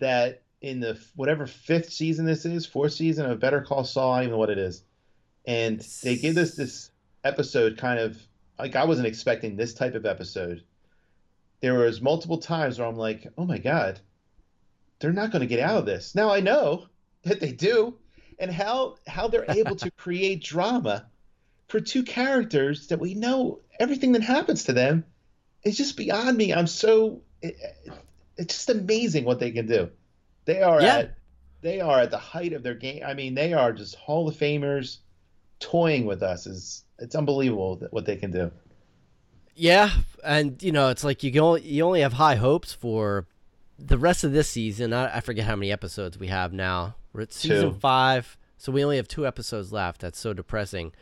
that in the whatever fifth season this is fourth season of better call saul i don't even know what it is. And they give us this episode kind of like i wasn't expecting this type of episode. There was multiple times where i'm like oh my god they're not going to get out of this. Now i know that they do. And how how they're able to create drama for two characters that we know everything that happens to them is just beyond me. I'm so it, it's just amazing what they can do. They are Yeah. at they are at the height of their game. I mean, they are just Hall of Famers toying with us. is It's unbelievable what they can do. Yeah, and you know it's like you can only, you only have high hopes for the rest of this season. I, I forget how many episodes we have now. We're at season Two. five, so we only have two episodes left. That's so depressing.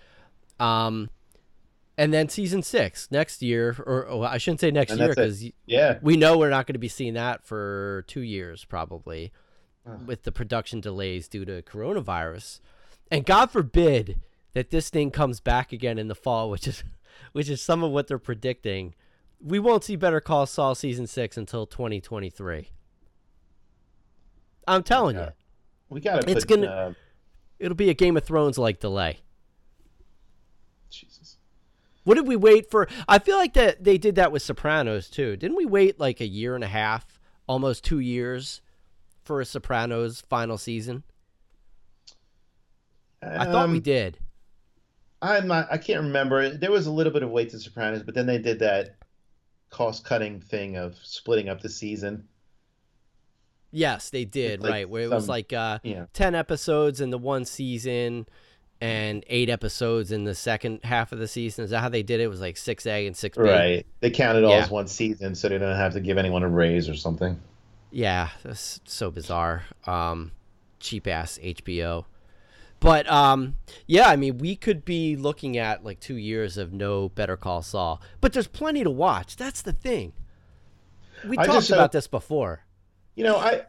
Um, and then season six next year, or, or I shouldn't say next year because Yeah. we know we're not going to be seeing that for two years probably Ugh. with the production delays due to coronavirus and god forbid that this thing comes back again in the fall which is which is some of what they're predicting we won't see better call saul season six until 2023 i'm telling Yeah. you We got to It's put gonna- uh, it'll be a game of thrones like delay Jesus. What did we wait for i feel like that they did that with sopranos too didn't we wait like a year and a half almost two years for a sopranos final season I thought we Um, did. I'm not. I can't remember. There was a little bit of wait to Sopranos, but then they did that cost-cutting thing of splitting up the season. Yes, they did. like right, where it was like uh, Yeah. ten episodes in the one season, and eight episodes in the second half of the season. Is that how they did it? It was like six A and six B. Right. They counted all Yeah. as one season, so they don't have to give anyone a raise or something. Yeah, that's so bizarre. Um, cheap ass HBO. But um, yeah, I mean, we could be looking at like two years of no Better Call Saul, but there's plenty to watch. That's the thing. We I talked about hope- this before. You know, I.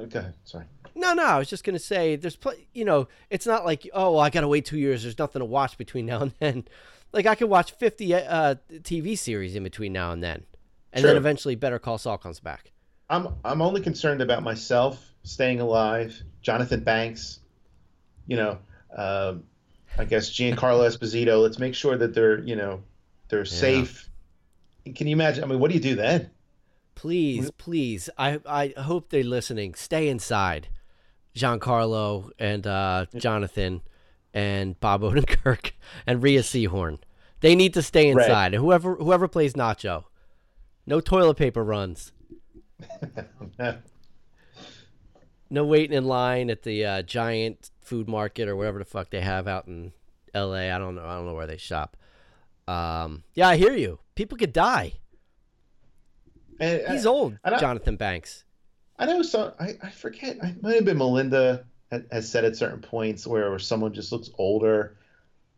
Okay, sorry. No, no, I was just gonna say there's pl- you know, it's not like oh, well, I gotta wait two years. There's nothing to watch between now and then. Like I could watch 50 uh, TV series in between now and then, and then eventually Better Call Saul comes back. I'm I'm only concerned about myself staying alive. Jonathan Banks, you know, um, I guess Giancarlo Esposito. Let's make sure that they're you know they're safe. Can you imagine? I mean, what do you do then? Please, please, I I hope they're listening. Stay inside, Giancarlo and uh, Jonathan, and Bob Odenkirk and Rhea Seehorn. They need to stay Right. inside. And whoever whoever plays Nacho, no toilet paper runs. No waiting in line at the uh, giant food market or whatever the fuck they have out in L.A. I don't know. I don't know where they shop. Um, yeah, I hear you. People could die. And, He's I, old, Jonathan Banks. I know some. I, I forget. I might have been Melinda has said at certain points where, where someone just looks older.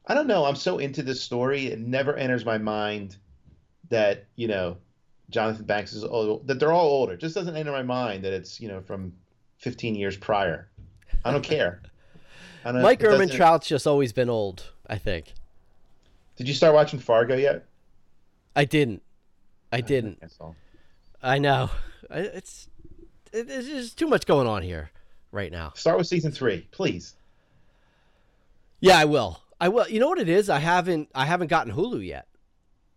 I don't know. I'm so into this story. It never enters my mind that you know Jonathan Banks is old. That they're all older. It just doesn't enter my mind that it's you know from 15 years prior. I don't care. I don't, Mike it doesn't- Ehrmantraut's just always been old. I think. Did you start watching Fargo yet? I didn't. I didn't. I. I know. It's it- there's just too much going on here right now. Start with season three, please. Yeah, I will. I will. You know what it is? I haven't I haven't gotten Hulu yet.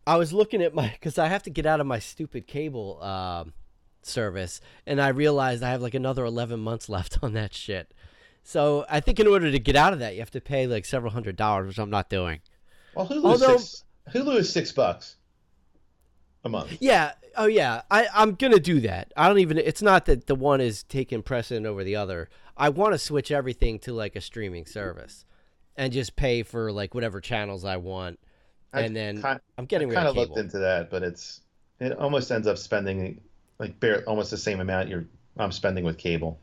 I was looking at my because I have to get out of my stupid cable um, service, and I realized I have like another eleven months left on that shit. So I think in order to get out of that, you have to pay like several hundred dollars, which I'm not doing. Well, Hulu Although- is six, Hulu is six bucks a month. Yeah. Oh yeah. I I'm gonna do that. I don't even. It's not that the one is taking precedent over the other. I want to switch everything to like a streaming service, and just pay for like whatever channels I want, I and then kind, I'm getting rid kind of of cable. looked into that, but it's it almost ends up spending like bare, almost the same amount you're I'm spending with cable.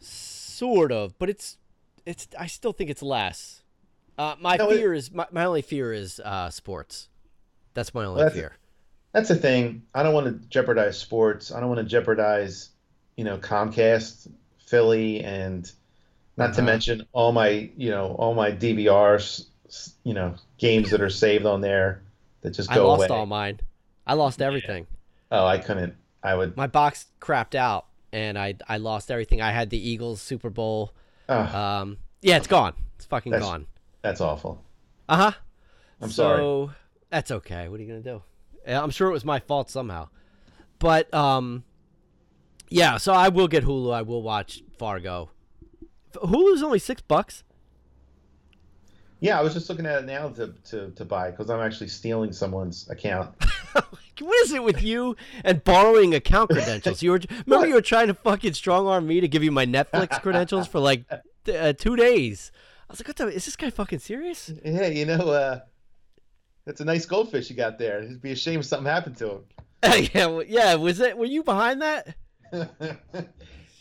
Sort of, but it's it's. I still think it's less. Uh, my No, fear is my, my only fear is uh, sports. That's my only Well, that's- fear. That's the thing. I don't want to jeopardize sports. I don't want to jeopardize, you know, Comcast, Philly, and not to Uh-huh. mention all my, you know, all my DVRs, you know, games that are saved on there that just go away. I lost away. all mine. I lost everything. Oh, I couldn't. I would. My box crapped out, and I I lost everything. I had the Eagles Super Bowl. Oh, Um, yeah, it's gone. It's fucking That's- gone. that's awful. Uh huh. I'm sorry. so, sorry. That's okay. What are you gonna do? I'm sure it was my fault somehow. But um, yeah. So I will get Hulu. I will watch Fargo. Hulu's only six bucks. Yeah, I was just looking at it now to to, to buy because I'm actually stealing someone's account. What is it with you and borrowing account credentials? You were remember What? you were trying to fucking strong arm me to give you my Netflix credentials for like uh, two days. I was like, what the? Is this guy fucking serious? yeah, you know, uh, that's a nice goldfish you got there. It'd be a shame if something happened to him. yeah, well, yeah. Was it? Were you behind that?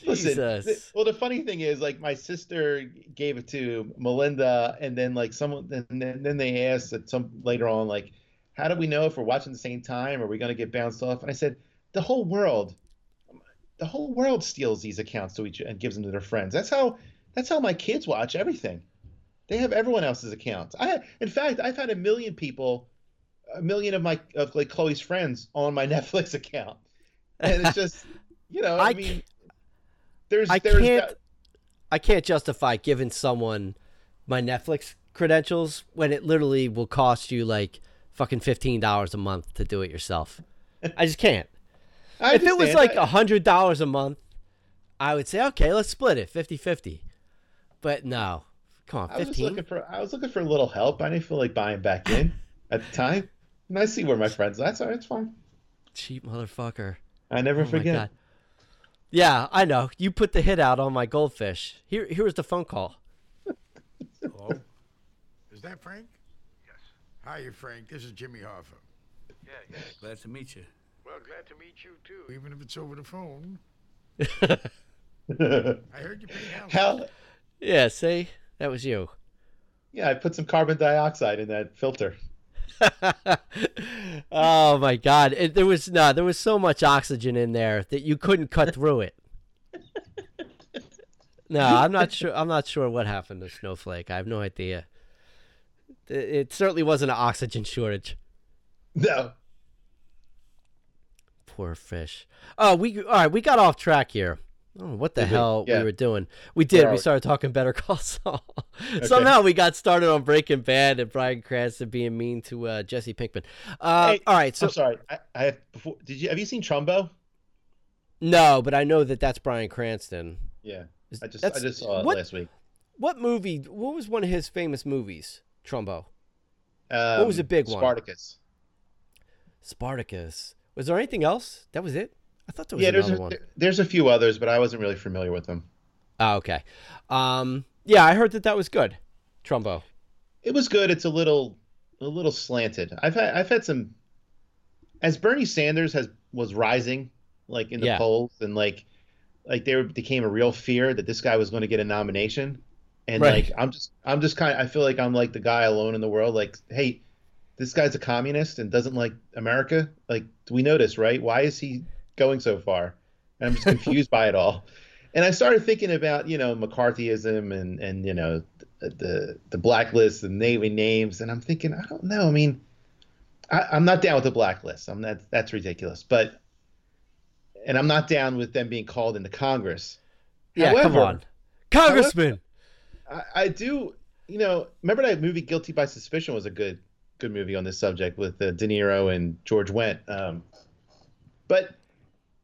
Listen, Jesus. th- well, the funny thing is, like, my sister gave it to Melinda, and then like someone, and then, then they asked at some later on, like, how do we know if we're watching the same time? Are we going to get bounced off? And I said, the whole world, the whole world steals these accounts to each and gives them to their friends. That's how, that's how my kids watch everything. They have everyone else's accounts. I, in fact, I've had a million people, a million of my of like Chloe's friends on my Netflix account, and it's just, you know, I, I mean, there's, I there's can't. that- I can't justify giving someone my Netflix credentials when it literally will cost you like fucking fifteen dollars a month to do it yourself. I just can't. I if it was like a hundred dollars a month, I would say okay, let's split it 50-50. But no, come on, I was fifteen. looking for I was looking for a little help. I didn't feel like buying back in at the time. And I see where my friends. That's all right. It's fine. Cheap motherfucker. I never Oh my forget. God. Yeah, I know. You put the hit out on my goldfish. Here, here was the phone call. Hello? Is that Frank? Yes. Hi, you Frank. This is Jimmy Hoffa. Yeah, yeah. Glad to meet you. Well, glad to meet you too, even if it's over the phone. I heard you pretty down. How? Yeah, see, that was you. Yeah, I put some carbon dioxide in that filter. oh my god. It, there was no there was so much oxygen in there that you couldn't cut through it. No i'm not sure i'm not sure what happened to snowflake. I have no idea. It, it certainly wasn't an oxygen shortage. No. poor fish. Oh we all right we got off track here Oh, what the we? hell Yeah. we were doing? We did. We started talking Better Call Saul. Somehow we got started on Breaking Bad and Bryan Cranston being mean to uh, Jesse Pinkman. Uh, Hey, all right, so I'm sorry. I, I have before. Did you have you seen Trumbo? no, but I know that that's Bryan Cranston. Yeah. I just I just saw it what, last week. What movie? What was one of his famous movies? Trumbo. Um, was a big one? Spartacus. Spartacus. Was there anything else? That was it. I thought there was Yeah, there's a, one. there's a few others, but I wasn't really familiar with them. Oh, okay. Um, yeah, I heard that that was good. Trumbo. It was good. It's a little a little slanted. I've had I've had some as Bernie Sanders has was rising like in the Yeah. polls and like like there became a real fear that this guy was going to get a nomination. And Right. like I'm just I'm just kind of I feel like I'm like the guy alone in the world like hey this guy's a communist and doesn't like America. Like we know this, right? Why is he going so far? And I'm just confused by it all. And I started thinking about, you know, McCarthyism and and you know the the blacklist and naming names, and I'm thinking, I don't know. I mean, I, I'm not down with the blacklist. I'm not. That's ridiculous. But and I'm not down with them being called into Congress. Yeah, come on, Congressman. I, I do. You know, remember that movie Guilty by Suspicion was a good good movie on this subject with uh, De Niro and George Wendt. Um, but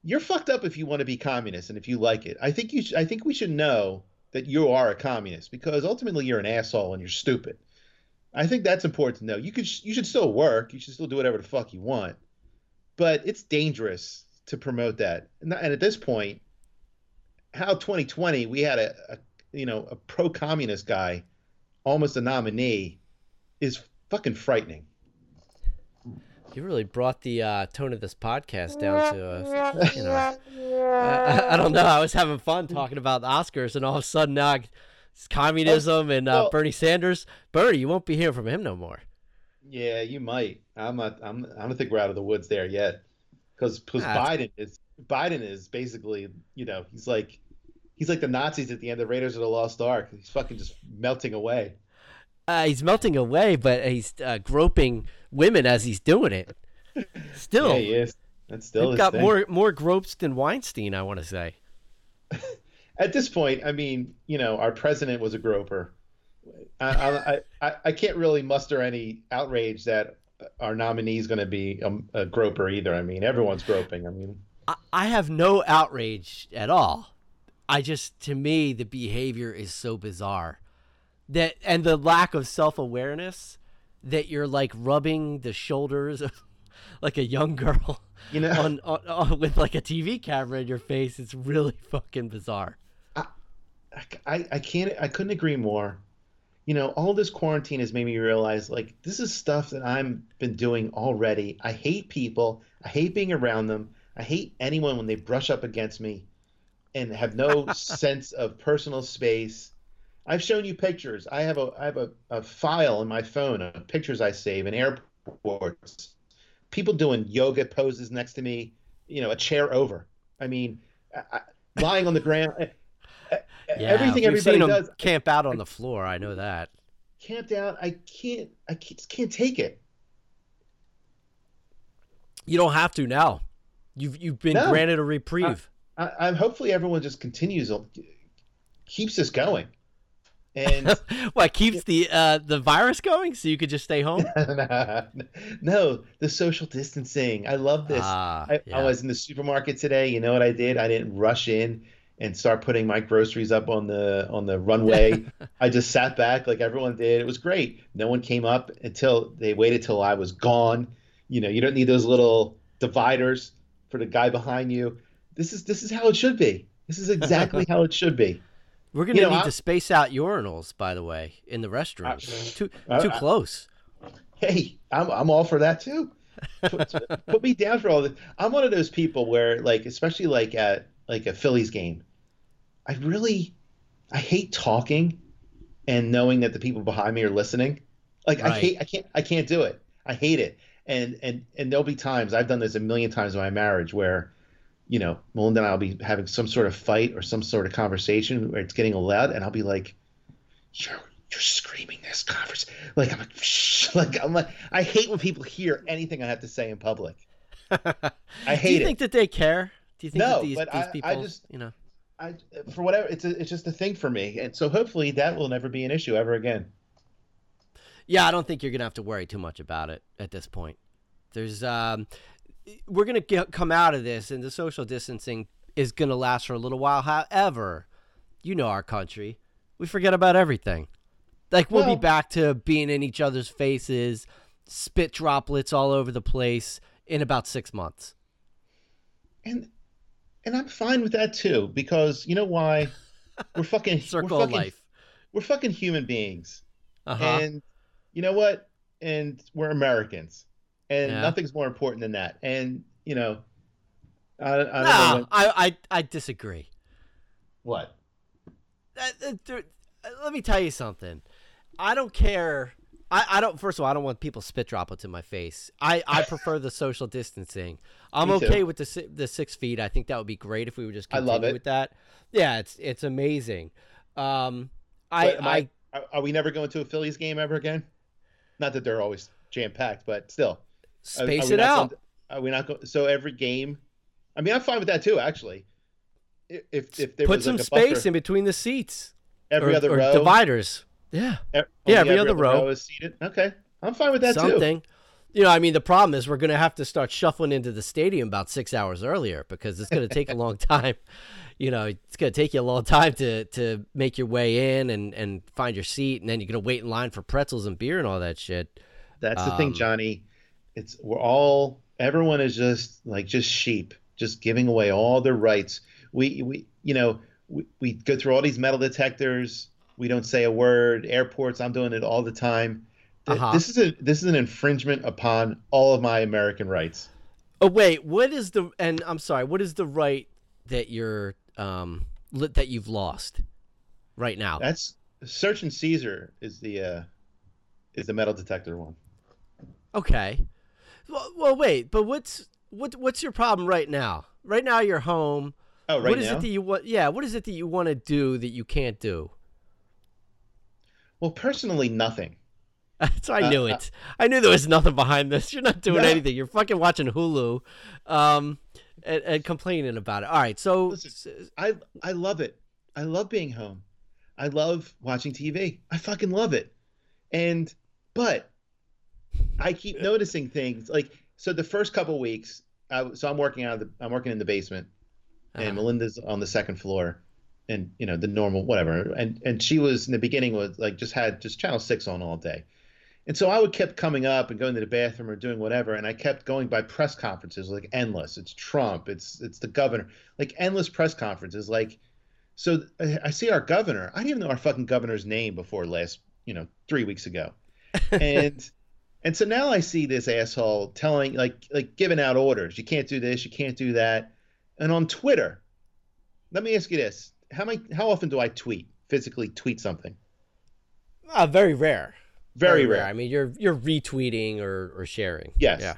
you're fucked up if you want to be communist and if you like it. I think you. Sh- I think we should know that you are a communist because ultimately you're an asshole and you're stupid. I think that's important to know. You could. You should still work. You should still do whatever the fuck you want. But it's dangerous to promote that. And, and at this point, how 2020 we had a, a you know a pro-communist guy, almost a nominee, is fucking frightening. You really brought the uh, tone of this podcast down to, uh, you know, I, I don't know. I was having fun talking about the Oscars, and all of a sudden now I- it's communism and uh, Bernie Sanders. Bernie, you won't be hearing from him no more. Yeah, you might. I'm not. I'm. I don't think we're out of the woods there yet, because because Ah, Biden is Biden is basically you know he's like he's like the Nazis at the end of Raiders of the Lost Ark. He's fucking just melting away. Uh, he's melting away, but he's uh, groping women as he's doing it. Still, Yeah, he is. That's still got thing. more more gropes than Weinstein. I want to say. At this point, I mean, you know, our president was a groper. I I I, I can't really muster any outrage that our nominee is going to be a, a groper either. I mean, everyone's groping. I mean, I, I have no outrage at all. I just, to me, the behavior is so bizarre that, and the lack of self awareness that you're like rubbing the shoulders of like a young girl you know, on, on, on with like a TV camera in your face. It's really fucking bizarre. I, I can't I couldn't agree more. You know, all this quarantine has made me realize like this is stuff that I've been doing already. I hate people. I hate being around them. I hate anyone when they brush up against me and have no sense of personal space. I've shown you pictures. I have a I have a, a file in my phone of pictures I save in airports. People doing yoga poses next to me, you know, a chair over. I mean, I, I, lying on the ground. E- Everything everybody does. camp out on the floor. I know that. Camped out. I can't. I can't, just can't take it. You don't have to now. You've you've been No. granted a reprieve. I, I'm hopefully everyone just continues, keeps this going, and what keeps the uh, the virus going? So you could just stay home. no, the social distancing. I love this. Ah, I, yeah. I was in the supermarket today. You know what I did? I didn't rush in and start putting my groceries up on the on the runway. I just sat back like everyone did. It was great. No one came up until they waited till I was gone. You know, you don't need those little dividers for the guy behind you. This is this is how it should be. This is exactly how it should be. We're gonna You know, need I- to space out urinals, by the way, in the restrooms. too I- too I- close. Hey, I'm I'm all for that too. Put, put me down for all this. I'm one of those people where, like, especially like at like a Phillies game, I really, I hate talking and knowing that the people behind me are listening. Like, I hate, I can't, I can't do it. I hate it. And and and there'll be times I've done this a million times in my marriage where, you know, Melinda and I'll be having some sort of fight or some sort of conversation where it's getting loud, and I'll be like, "You're you're screaming this conference." Like I'm like, Shh. like I'm like, I hate when people hear anything I have to say in public. I hate. Do you it. think that they care? Do you think No, that these, but these I- I people, just- you know? I for whatever it's a, it's just a thing for me, and so hopefully that will never be an issue ever again. Yeah, I don't think you're gonna have to worry too much about it at this point. There's, um, we're gonna get, come out of this, and the social distancing is gonna last for a little while. However, you know our country, we forget about everything. Like we'll Well- be back to being in each other's faces, spit droplets all over the place in about six months. And and I'm fine with that too because you know why? We're fucking Circle we're fucking, life. We're fucking human beings, Uh-huh. and you know what? And we're Americans, and Yeah. nothing's more important than that. And you know, I, I don't know no, I, I I disagree. what. Uh, uh, uh, let me tell you something. I don't care. I, I don't. First of all, I don't want people spit droplets in my face. I, I prefer the social distancing. I'm okay with the the six feet. I think that would be great if we would just I continue love it. with that. Yeah, it's it's amazing. Um, I I, I, are, are we never going to a Phillies game ever again? Not that they're always jam packed, but still. Are- space are we it out. going- are we not going? So every game, I mean, I'm fine with that too. Actually, if if there Put was some like space buffer, in between the seats. every or, other or row, dividers. Yeah. e- Yeah, only every other row. is seated. Okay, I'm fine with that too. something. You know, I mean, the problem is we're going to have to start shuffling into the stadium about six hours earlier because it's going to take a long time. You know, it's going to take you a long time to to make your way in and and find your seat, and then you're going to wait in line for pretzels and beer and all that shit. That's the Um, thing, Johnny. It's we're all everyone is just like just sheep, just giving away all their rights. We we you know we, we go through all these metal detectors. We don't say a word. Airports, I'm doing it all the time. Uh-huh. This is a this is an infringement upon all of my American rights. Oh wait, what is the and I'm sorry, what is the right that you're um that you've lost right now? That's search and seizure is the uh is the metal detector one. Okay. Well, well, wait, but what's what what's your problem right now? Right now you're home. Oh, right what is now. it that you want? Yeah, what is it that you want to do that you can't do? well, personally, nothing. That's I Uh, knew uh, it. I knew there was nothing behind this. You're not doing No. anything. You're fucking watching Hulu, um, and, and complaining about it. All right, so Listen, I I love it. I love being home. I love watching TV. I fucking love it. And but I keep noticing things like so the first couple weeks. I, so I'm working out of the I'm working in the basement, and Uh-huh. Melinda's on the second floor, and you know the normal whatever. And and she was in the beginning was like just had just channel six on all day. And so I would kept coming up and going to the bathroom or doing whatever, and I kept going by press conferences like endless. It's Trump, it's it's the governor, like endless press conferences. Like, so I I see our governor. I didn't even know our fucking governor's name before last, you know, three weeks ago, and and so now I see this asshole telling like like giving out orders. You can't do this, you can't do that, and on Twitter. Let me ask you this: How many? How often do I tweet? Physically tweet something? uh, very rare. Very rare. I mean, you're you're retweeting or, or sharing. Yes. Yeah.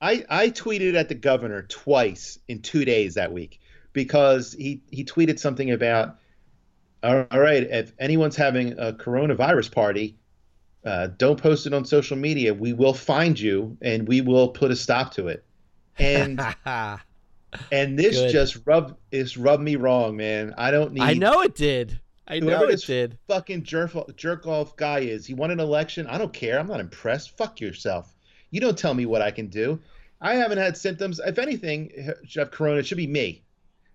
I, I tweeted at the governor twice in two days that week because he, he tweeted something about, all right, if anyone's having a coronavirus party, uh, don't post it on social media. We will find you and we will put a stop to it. And and this Good. just rubbed it's rubbed me wrong, man. I don't need I know it did. I know it this did. fucking jerk jerk off guy is. He won an election. I don't care. I'm not impressed. Fuck yourself. You don't tell me what I can do. I haven't had symptoms. If anything, should have corona. It should be me.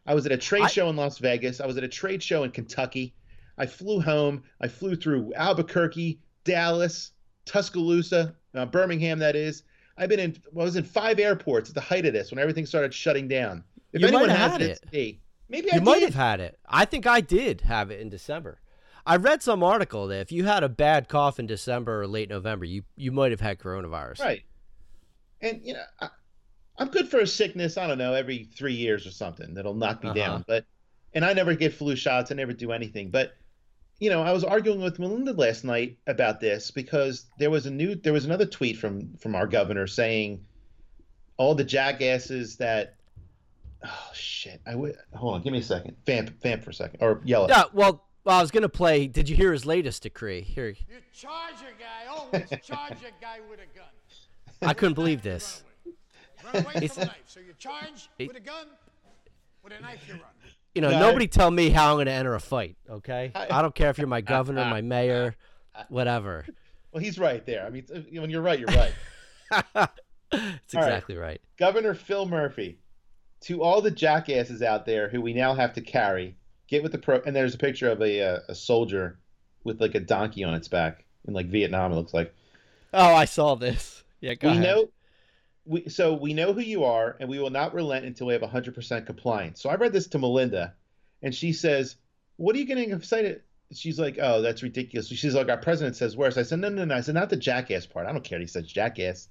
I was at a trade I- show in Las Vegas. I was at a trade show in Kentucky. I flew home. I flew through Albuquerque, Dallas, Tuscaloosa, uh, Birmingham. That is. I've been in. I was in five airports at the height of this when everything started shutting down. If You might anyone has had it, it. me. Maybe I You might did. have had it. I think I did have it in December. I read some article that if you had a bad cough in December or late November, you you might have had coronavirus. Right. And you know, I, I'm good for a sickness. I don't know, every three years or something that'll knock me Uh-huh. down. But and I never get flu shots. I never do anything. But you know, I was arguing with Melinda last night about this because there was a new, there was another tweet from from our governor saying all the jackasses that. Oh shit! I would hold on. Give me a second. Vamp, vamp for a second, or yell it. Yeah. Well, well, I was gonna play. Did you hear his latest decree? Here, You charge a guy, always charge a guy with a gun. I couldn't believe this. Run away It's- from a knife. So you charge It- with a gun, with a knife you run. You know, No, nobody tell me how I'm gonna enter a fight. Okay, I- I don't care if you're my governor, my mayor, whatever. Well, he's right there. I mean, when you're right, you're right. It's All right. exactly right. Governor Phil Murphy, to all the jackasses out there who we now have to carry, get with the pro. And there's a picture of a uh, a soldier with like a donkey on its back in like Vietnam. It looks like Oh, I saw this. Yeah, go we ahead. know. We, so we know who you are, and we will not relent until we have 100% compliance. So I read this to Melinda, and she says, "What are you getting excited?" She's like, "Oh, that's ridiculous." She's like, "Our president says worse." I said, "No, no, no." I said, "Not the jackass part. I don't care." He says jackass.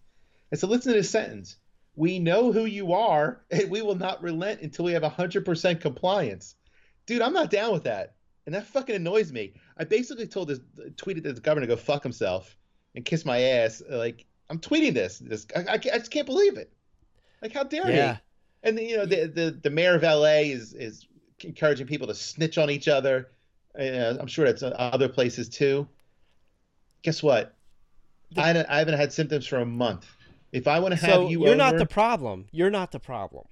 I said, "Listen to this sentence. We know who you are, and we will not relent until we have 100% compliance." Dude, I'm not down with that, and that fucking annoys me. I basically told this, tweeted to the governor to go fuck himself and kiss my ass. Like I'm tweeting this. This I, I, I just can't believe it. Like how dare Yeah. he? And you know the, the the mayor of LA is is encouraging people to snitch on each other. Uh, I'm sure that's uh, other places too. Guess what? I, I haven't had symptoms for a month. If I want to have so you you're not the problem. You're not the problem.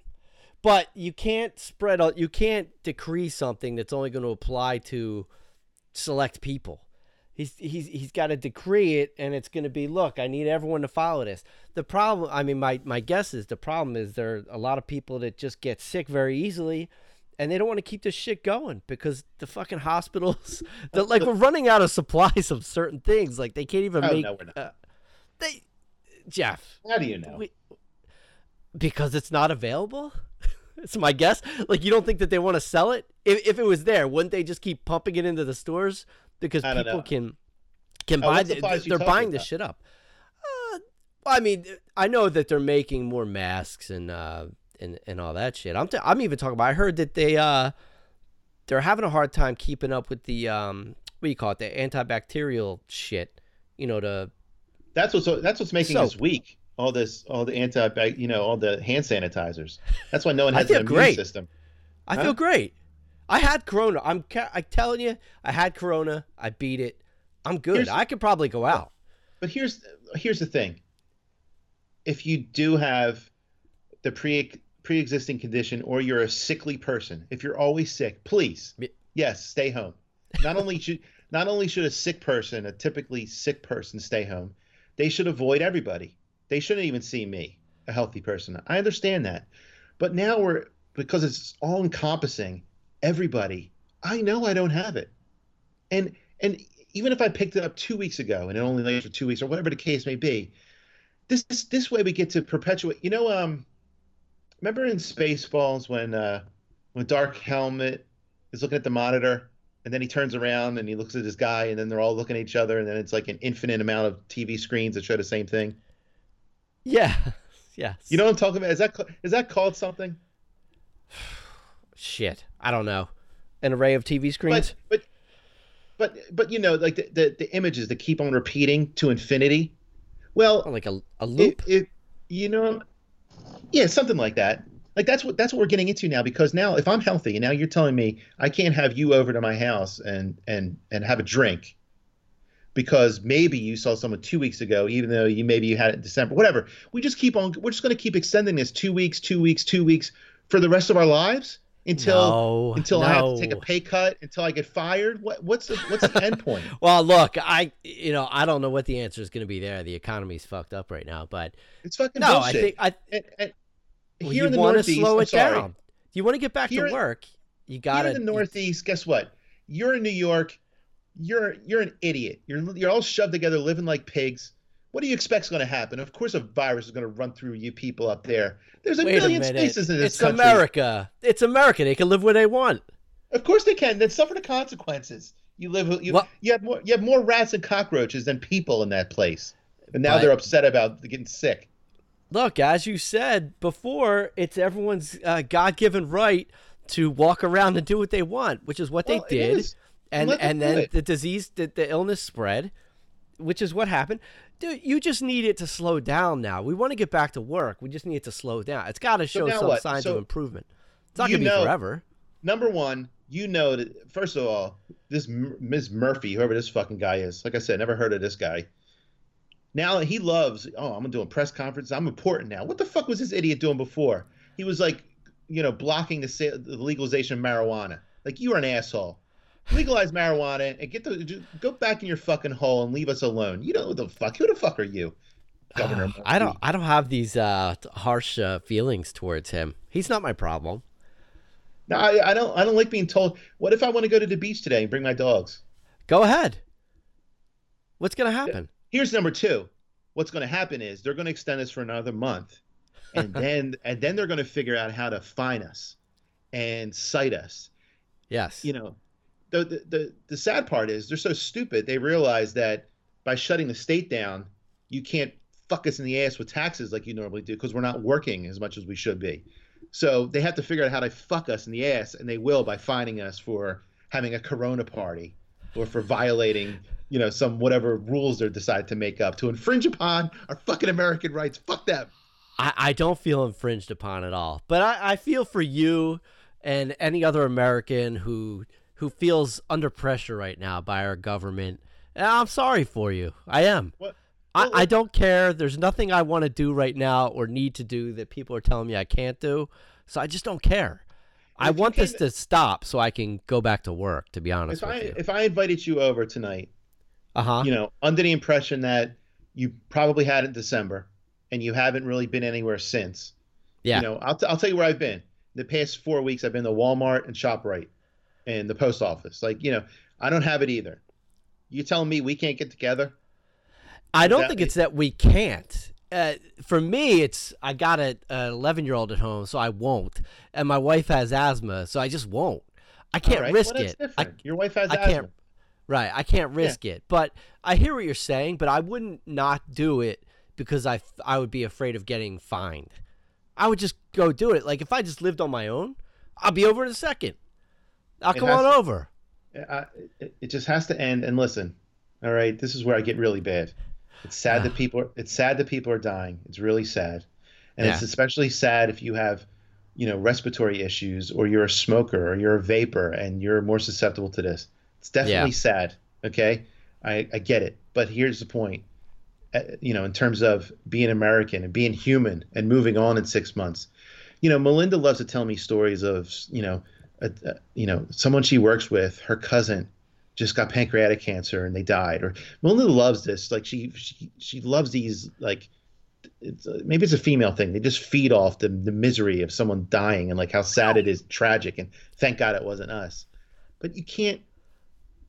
But you can't spread. You can't decree something that's only going to apply to select people. He's he's he's got to decree it, and it's going to be look. I need everyone to follow this. The problem, I mean, my my guess is the problem is there are a lot of people that just get sick very easily, and they don't want to keep this shit going because the fucking hospitals, the, like we're running out of supplies of certain things. Like they can't even Oh, make. no, we're not. Uh, they, Jeff, How do you know? we- because it's not available. it's my guess. Like you don't think that they want to sell it? If if it was there, wouldn't they just keep pumping it into the stores because people know. can can buy what the, they're buying this shit up. Uh, I mean, I know that they're making more masks and uh and and all that shit. I'm t- I'm even talking about. I heard that they uh they're having a hard time keeping up with the um what do you call it the antibacterial shit. You know the That's what's that's what's making us weak. All this, all the anti, you know, all the hand sanitizers. That's why no one has an immune great. system. I Huh? feel great. I had Corona. I'm ca- I telling you, I had Corona. I beat it. I'm good. Here's- I could probably go out. But here's here's the thing. If you do have the pre pre-existing condition or you're a sickly person, if you're always sick, please, yes, stay home. Not only should not only should a sick person, a typically sick person, stay home, they should avoid everybody. They shouldn't even see me, a healthy person. I understand that. But now we're because it's all encompassing, everybody. I know I don't have it. And and even if I picked it up two weeks ago and it only lasts for two weeks or whatever the case may be, this this, this way we get to perpetuate. You know, um, remember in Spaceballs when uh, when Dark Helmet is looking at the monitor and then he turns around and he looks at his guy and then they're all looking at each other and then it's like an infinite amount of TV screens that show the same thing. Yeah. Yes. You know what I'm talking about? Is that is that called something? Shit. I don't know. An array of TV screens. But but but but you know, like the, the, the images that keep on repeating to infinity. Well, Oh, like a, a loop. It, it, you know, yeah, something like that. Like that's what that's what we're getting into now. Because now, if I'm healthy, and now you're telling me I can't have you over to my house and and and have a drink, because maybe you saw someone two weeks ago, even though you maybe you had it in December, whatever. We just keep on. We're just going to keep extending this two weeks, two weeks, two weeks for the rest of our lives until no, until I have to take a pay cut, until I get fired. What what's the what's the end point? Well, look, I you know I don't know what the answer is going to be there. The economy's fucked up right now, but It's fucking no, bullshit. I think I and, and well, here you in the want to Northeast, slow I'm it down. You want to get back Here- to work. You got to in the Northeast, guess what? You're in New York. You're you're an idiot. You're you're all shoved together, living like pigs. What do you expect's going to happen? Of course, a virus is going to run through you people up there. There's a Wait million minute. spaces in this it's country. America. It's America. They can live where they want. Of course they can. Then suffer the consequences. You live. You, What- you have more. You have more rats and cockroaches than people in that place. And now But- they're upset about getting sick. Look, as you said before, it's everyone's uh, God-given right to walk around and do what they want, which is what Well, they did. is. And and then it. the disease, the, the illness spread, which is what happened. Dude, you just need it to slow down now. We want to get back to work. We just need it to slow down. It's got to show now some what? signs So of improvement. It's not going to be know- forever. number one, you know that first of all, this Ms. Murphy, whoever this fucking guy is, like I said, never heard of this guy. Now he loves. Oh, I'm doing press conference. I'm important now. What the fuck was this idiot doing before? He was like, you know, blocking the, sa- the legalization of marijuana. Like you are an asshole. Legalize marijuana and get the go back in your fucking hole and leave us alone. You know the fuck? Who the fuck are you, Governor? I don't. I don't have these uh, harsh uh, feelings towards him. He's not my problem. No, I, I don't. I don't like being told. What if I want to go to the beach today and bring my dogs? Go ahead. What's going to happen? here's number two. What's going to happen is they're going to extend this for another month, and then and then they're going to figure out how to fine us and cite us. Yes. You know, the the the, sad part is they're so stupid. They realize that by shutting the state down, you can't fuck us in the ass with taxes like you normally do because we're not working as much as we should be. So they have to figure out how to fuck us in the ass, and they will by fining us for having a Corona party or for violating, you know, some whatever rules they decide to make up to infringe upon our fucking American rights. Fuck them. I, I don't feel infringed upon at all. But I, I feel for you and any other American who who feels under pressure right now by our government. And I'm sorry for you. I am. What? I, I don't care. There's nothing I want to do right now or need to do that people are telling me I can't do. So I just don't care. I want this to stop so I can go back to work, to be honest If with I you. if I invited you over tonight Uh huh. you know, under the impression that you probably had it in December and you haven't really been anywhere since. Yeah. You know, I'll, t- I'll tell you where I've been. The past four weeks, I've been to Walmart and ShopRite and the post office. Like, you know, I don't have it either. You telling me we can't get together? I don't that- think it's that we can't. Uh, for me, it's I got an 11 year old at home, so I won't, and my wife has asthma, so I just won't. I can't right, risk well, it. I. Your wife has I asthma. can't. Right, I can't risk it. But I hear what you're saying, but I wouldn't not do it because I I would be afraid of getting fined. I would just go do it. Like if I just lived on my own, I'll be over in a second. I'll come on to- over. I, it, it just has to end. And listen, all right, this is where I get really bad. It's sad that people. Are, it's sad that people are dying. It's really sad, and it's especially sad if you have, you know, respiratory issues or you're a smoker or you're a vapor and you're more susceptible to this. It's definitely Yeah. sad. Okay, I, I get it, but here's the point. Uh, you know, in terms of being American and being human and moving on in six months, you know, Melinda loves to tell me stories of, you know, a, a, you know, someone she works with, her cousin just got pancreatic cancer and they died. Or Melinda loves this. Like she, she, she loves these, like, it's uh, maybe it's a female thing. They just feed off the, the misery of someone dying and like how sad it is, tragic. And thank God it wasn't us. But you can't,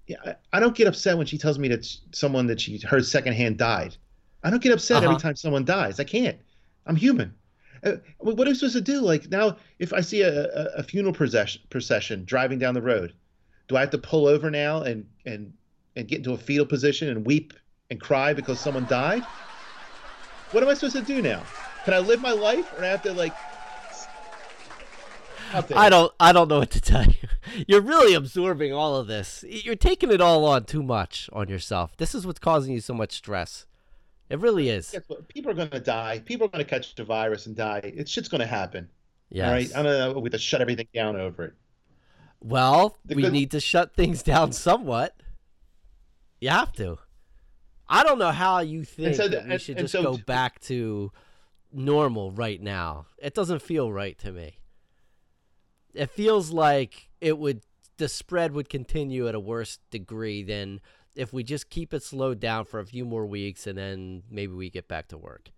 yeah, I, I don't get upset when she tells me that someone that she heard secondhand died. I don't get upset every Uh-huh. time someone dies. I can't. I'm human. Uh, what am I supposed to do? Like now, if I see a, a, funeral procession, procession driving down the road, do I have to pull over now and and and get into a fetal position and weep and cry because someone died? What am I supposed to do now? Can I live my life, or I have to like? s- Out there. I don't I don't know what to tell you. You're really absorbing all of this. You're taking it all on too much on yourself. This is what's causing you so much stress. It really is. People are going to die. People are going to catch the virus and die. It's shit's going to happen. Yes. All right. I don't know. We to shut everything down over it. Well, The we good- need to shut things down somewhat. You have to. I don't know how you think so the- we and- should and just so go back to normal right now. It doesn't feel right to me. It feels like it would the spread would continue at a worse degree than if we just keep it slowed down for a few more weeks and then maybe we get back to work.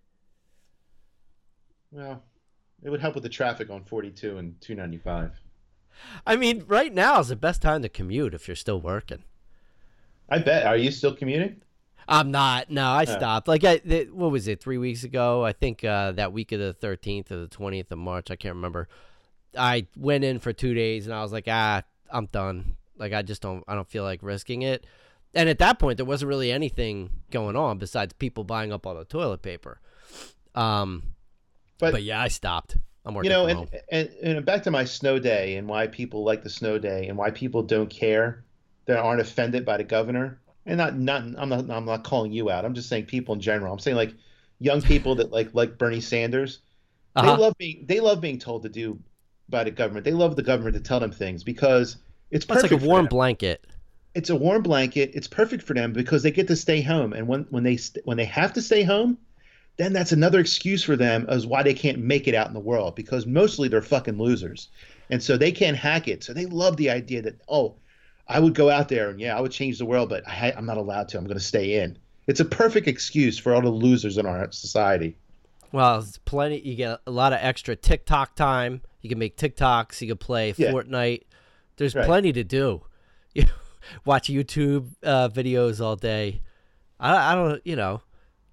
Well, it would help with the traffic on 42 and 295. I mean, right now is the best time to commute if you're still working. I bet. Are you still commuting? I'm not. No, I stopped. Like, I, th- what was it? Three weeks ago? I think uh, that week of the 13th or the 20th of March. I can't remember. I went in for two days and I was like, ah, I'm done. Like, I just don't. I don't feel like risking it. And at that point, there wasn't really anything going on besides people buying up all the toilet paper. Um, But, but, yeah, I stopped. I'm working you know, and, and and back to my snow day and why people like the snow day and why people don't care that aren't offended by the governor. And not not I'm not I'm not calling you out. I'm just saying people in general. I'm saying like young people that like like Bernie Sanders. Uh-huh. They love being they love being told to do by the government. They love the government to tell them things because it's It's perfect like a warm blanket. It's a warm blanket. It's perfect for them because they get to stay home. And when when they st- when they have to stay home, then that's another excuse for them as why they can't make it out in the world because mostly they're fucking losers, and so they can't hack it. So they love the idea that oh, I would go out there and yeah, I would change the world, but I, I'm not allowed to. I'm going to stay in. It's a perfect excuse for all the losers in our society. Well, it's plenty. You get a lot of extra TikTok time. You can make TikToks. You can play Yeah. Fortnite. There's Right. plenty to do. Watch YouTube uh, videos all day. I, I don't. You know,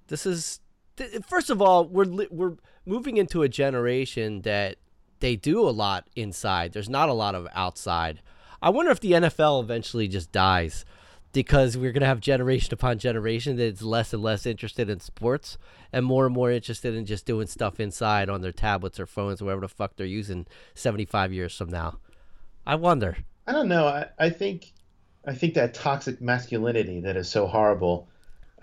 this is th- first of all we're li- we're moving into a generation that they do a lot inside. There's not a lot of outside. I wonder if the NFL eventually just dies because we're going to have generation upon generation that's less and less interested in sports and more and more interested in just doing stuff inside on their tablets or phones or whatever the fuck they're using 75 years from now. I wonder. I don't know. I, I think I think that toxic masculinity that is so horrible.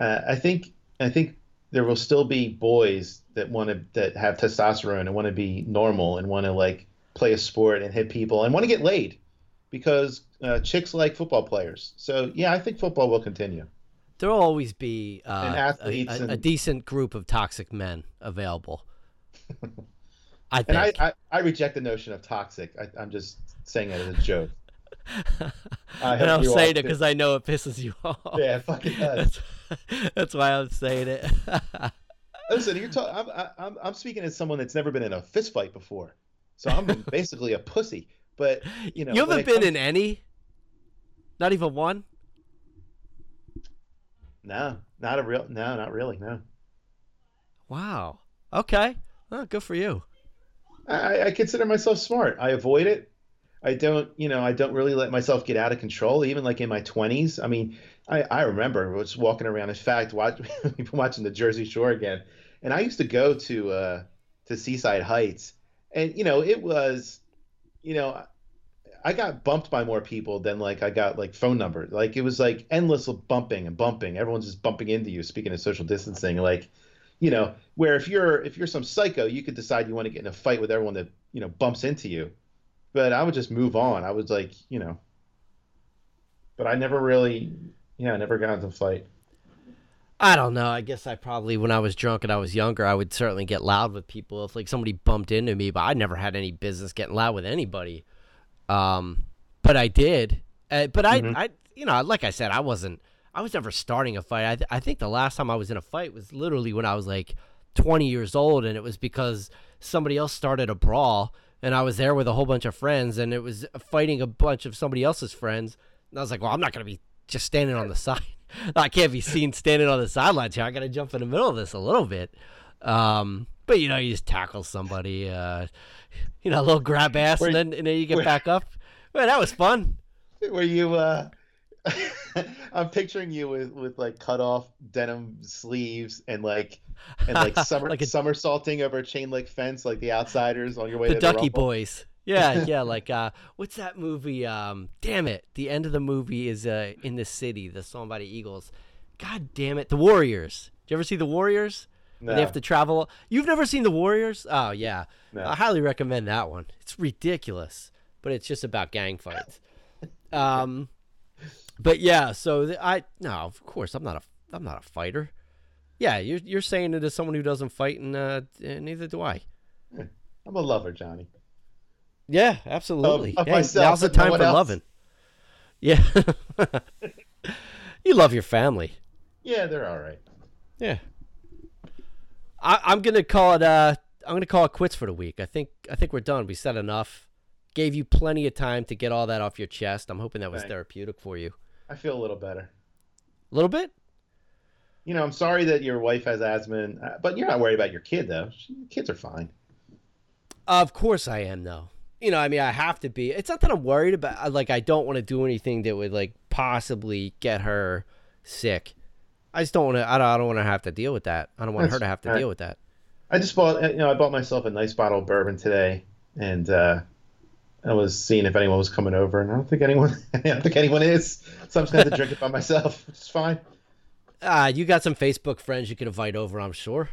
Uh, I think I think there will still be boys that want to that have testosterone and want to be normal and want to like play a sport and hit people and want to get laid because uh, chicks like football players. So yeah, I think football will continue. There'll always be uh, And a- athletes a, a and- decent group of toxic men available. I And I. I, I reject the notion of toxic. I, I'm just saying it as a joke. I and I'm saying it because I know it pisses you off. Yeah, it fucking does. That's, that's why I'm saying it. Listen, you're talking. I'm, I'm I'm speaking as someone that's never been in a fist fight before, so I'm basically a pussy. But you know, you haven't been comes- in any? Not even one? No, not a real. No, not really. No. Wow. Okay. Oh, good for you. I, I consider myself smart. I avoid it. I don't, you know, I don't really let myself get out of control. Even like in my twenties. I mean, I, I remember I was walking around. In fact, watch, watching the Jersey Shore again, and I used to go to uh, to Seaside Heights, and you know, it was, you know, I got bumped by more people than like I got like phone numbers. Like it was like endless bumping and bumping. Everyone's just bumping into you. Speaking of social distancing, like you know, where if you're if you're some psycho, you could decide you want to get in a fight with everyone that you know bumps into you. But I would just move on. I was like, you know, but I never really, yeah, I never got into a fight. I don't know. I guess I probably, when I was drunk and I was younger, I would certainly get loud with people if like somebody bumped into me. But I never had any business getting loud with anybody. Um, but I did. Uh, but I, I, you know, like I said, I wasn't. I was never starting a fight. I, th- I think the last time I was in a fight was literally when I was like 20 years old, and it was because somebody else started a brawl, and I was there with a whole bunch of friends, and it was fighting a bunch of somebody else's friends. And I was like, well, I'm not gonna be just standing on the side. I can't be seen standing on the sidelines here. I got to jump in the middle of this a little bit. Um, but you know, you just tackle somebody, uh, you know, a little grab ass, Were and then and then you get were- back up. Man, that was fun. Were you? uh I'm picturing you with with like cut off denim sleeves and like and like summer Like a- somersaulting over a chain link fence like the outsiders on your way the to Ducky the Ducky Boys. Yeah, yeah, like uh, what's that movie? Um, damn it, the end of the movie is uh, in the city. The song by the Eagles. God damn it, the Warriors. Did you ever see the Warriors? Where They have to travel. You've never seen the Warriors? Oh yeah, No. I highly recommend that one. It's ridiculous, but it's just about gang fights. um, but yeah, so the, I no, of course I'm not a I'm not a fighter. Yeah, you're you're saying it as someone who doesn't fight, and uh, neither do I. I'm a lover, Johnny. Yeah, absolutely. of Hey, myself, now's the but no time for else. loving. Yeah. you love your family. Yeah, they're all right. Yeah. I, I'm gonna call it. Uh, I'm gonna call it quits for the week. I think. I think we're done. We said enough. Gave you plenty of time to get all that off your chest. I'm hoping that was Thanks. therapeutic for you. I feel a little better. A little bit. You know, I'm sorry that your wife has asthma, and, uh, but you're not worried about your kid though. She, kids are fine. Of course I am, though. You know, I mean, I have to be. It's not that I'm worried about. Like, I don't want to do anything that would like possibly get her sick. I just don't want to. I don't, I don't want to have to deal with that. I don't want her to have to alright. deal with that. I just bought, you know, I bought myself a nice bottle of bourbon today, and uh, I was seeing if anyone was coming over, and I don't think anyone, I don't think anyone is. So I'm just gonna have to drink it by myself, which is fine. Ah, you got some Facebook friends you could invite over. I'm sure.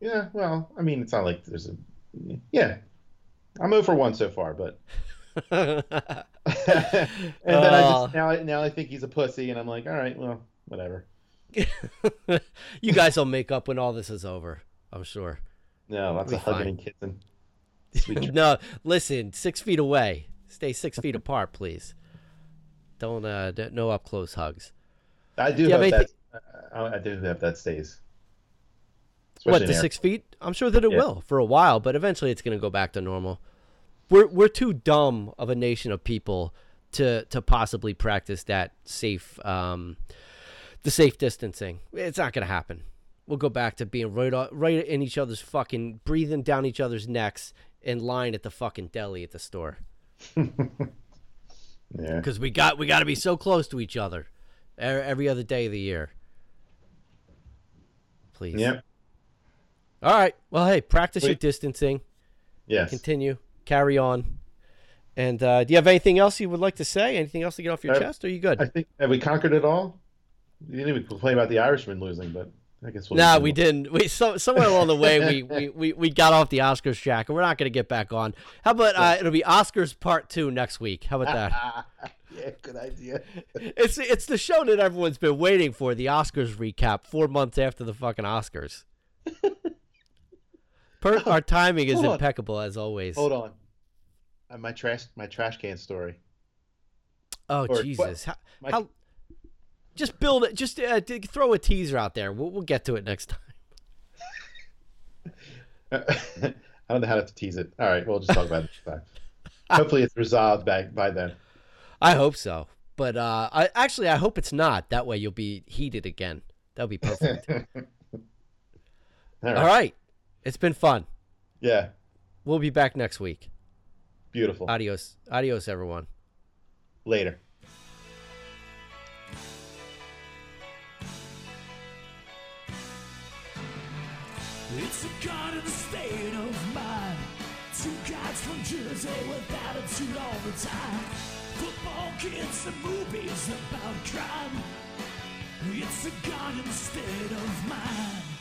Yeah, well, I mean, it's not like there's a, yeah, I'm over one so far, but. and then I Oh. just now I now I think he's a pussy, and I'm like, all right, well, whatever. you guys will make up when all this is over. I'm sure. No, lots of hugging fine. and kissing. Sweet dreams. no, listen, six feet away. Stay six feet apart, please. Don't uh, d- no up close hugs. I do you have hope that I, I do hope that stays. What the in six feet? I'm sure that it Yeah. will for a while, but eventually it's going to go back to normal. We're we're too dumb of a nation of people to to possibly practice that safe um, the safe distancing. It's not going to happen. We'll go back to being right right in each other's fucking breathing down each other's necks in line at the fucking deli at the store Yeah. because we got we got to be so close to each other every other day of the year. Please. Yep. All right. Well, hey, practice your distancing. Yes. continue, carry on. And uh, do you have anything else you would like to say? Anything else to get off your Uh, chest? Or are you good? I think have we conquered it all? You didn't even complain about the Irishman losing, but I guess we'll. nah, we didn't. We so, somewhere along the way we, we, we, we got off the Oscars track, and we're not going to get back on. How about uh, it'll be Oscars part two next week? How about that? yeah, good idea. it's it's the show that everyone's been waiting for. The Oscars recap four months after the fucking Oscars. Per, our timing is Hold on. impeccable as always. Hold on. Uh, my trash, my trash can story. Oh Or- Jesus! How, My- how? Just build it. Just uh, throw a teaser out there. We'll, we'll get to it next time. I don't know how to tease it. All right, we'll just talk about it. Hopefully, it's resolved back by then. I hope so. But uh, I actually I hope it's not. That way you'll be heated again. That'll be perfect. All right. All right. It's been fun. Yeah. We'll be back next week. Beautiful. Adios. Adios, everyone. Later. It's a garden state of mind. Two guys from Jersey with attitude all the time. Football kids and movies about crime. It's a garden state of mind.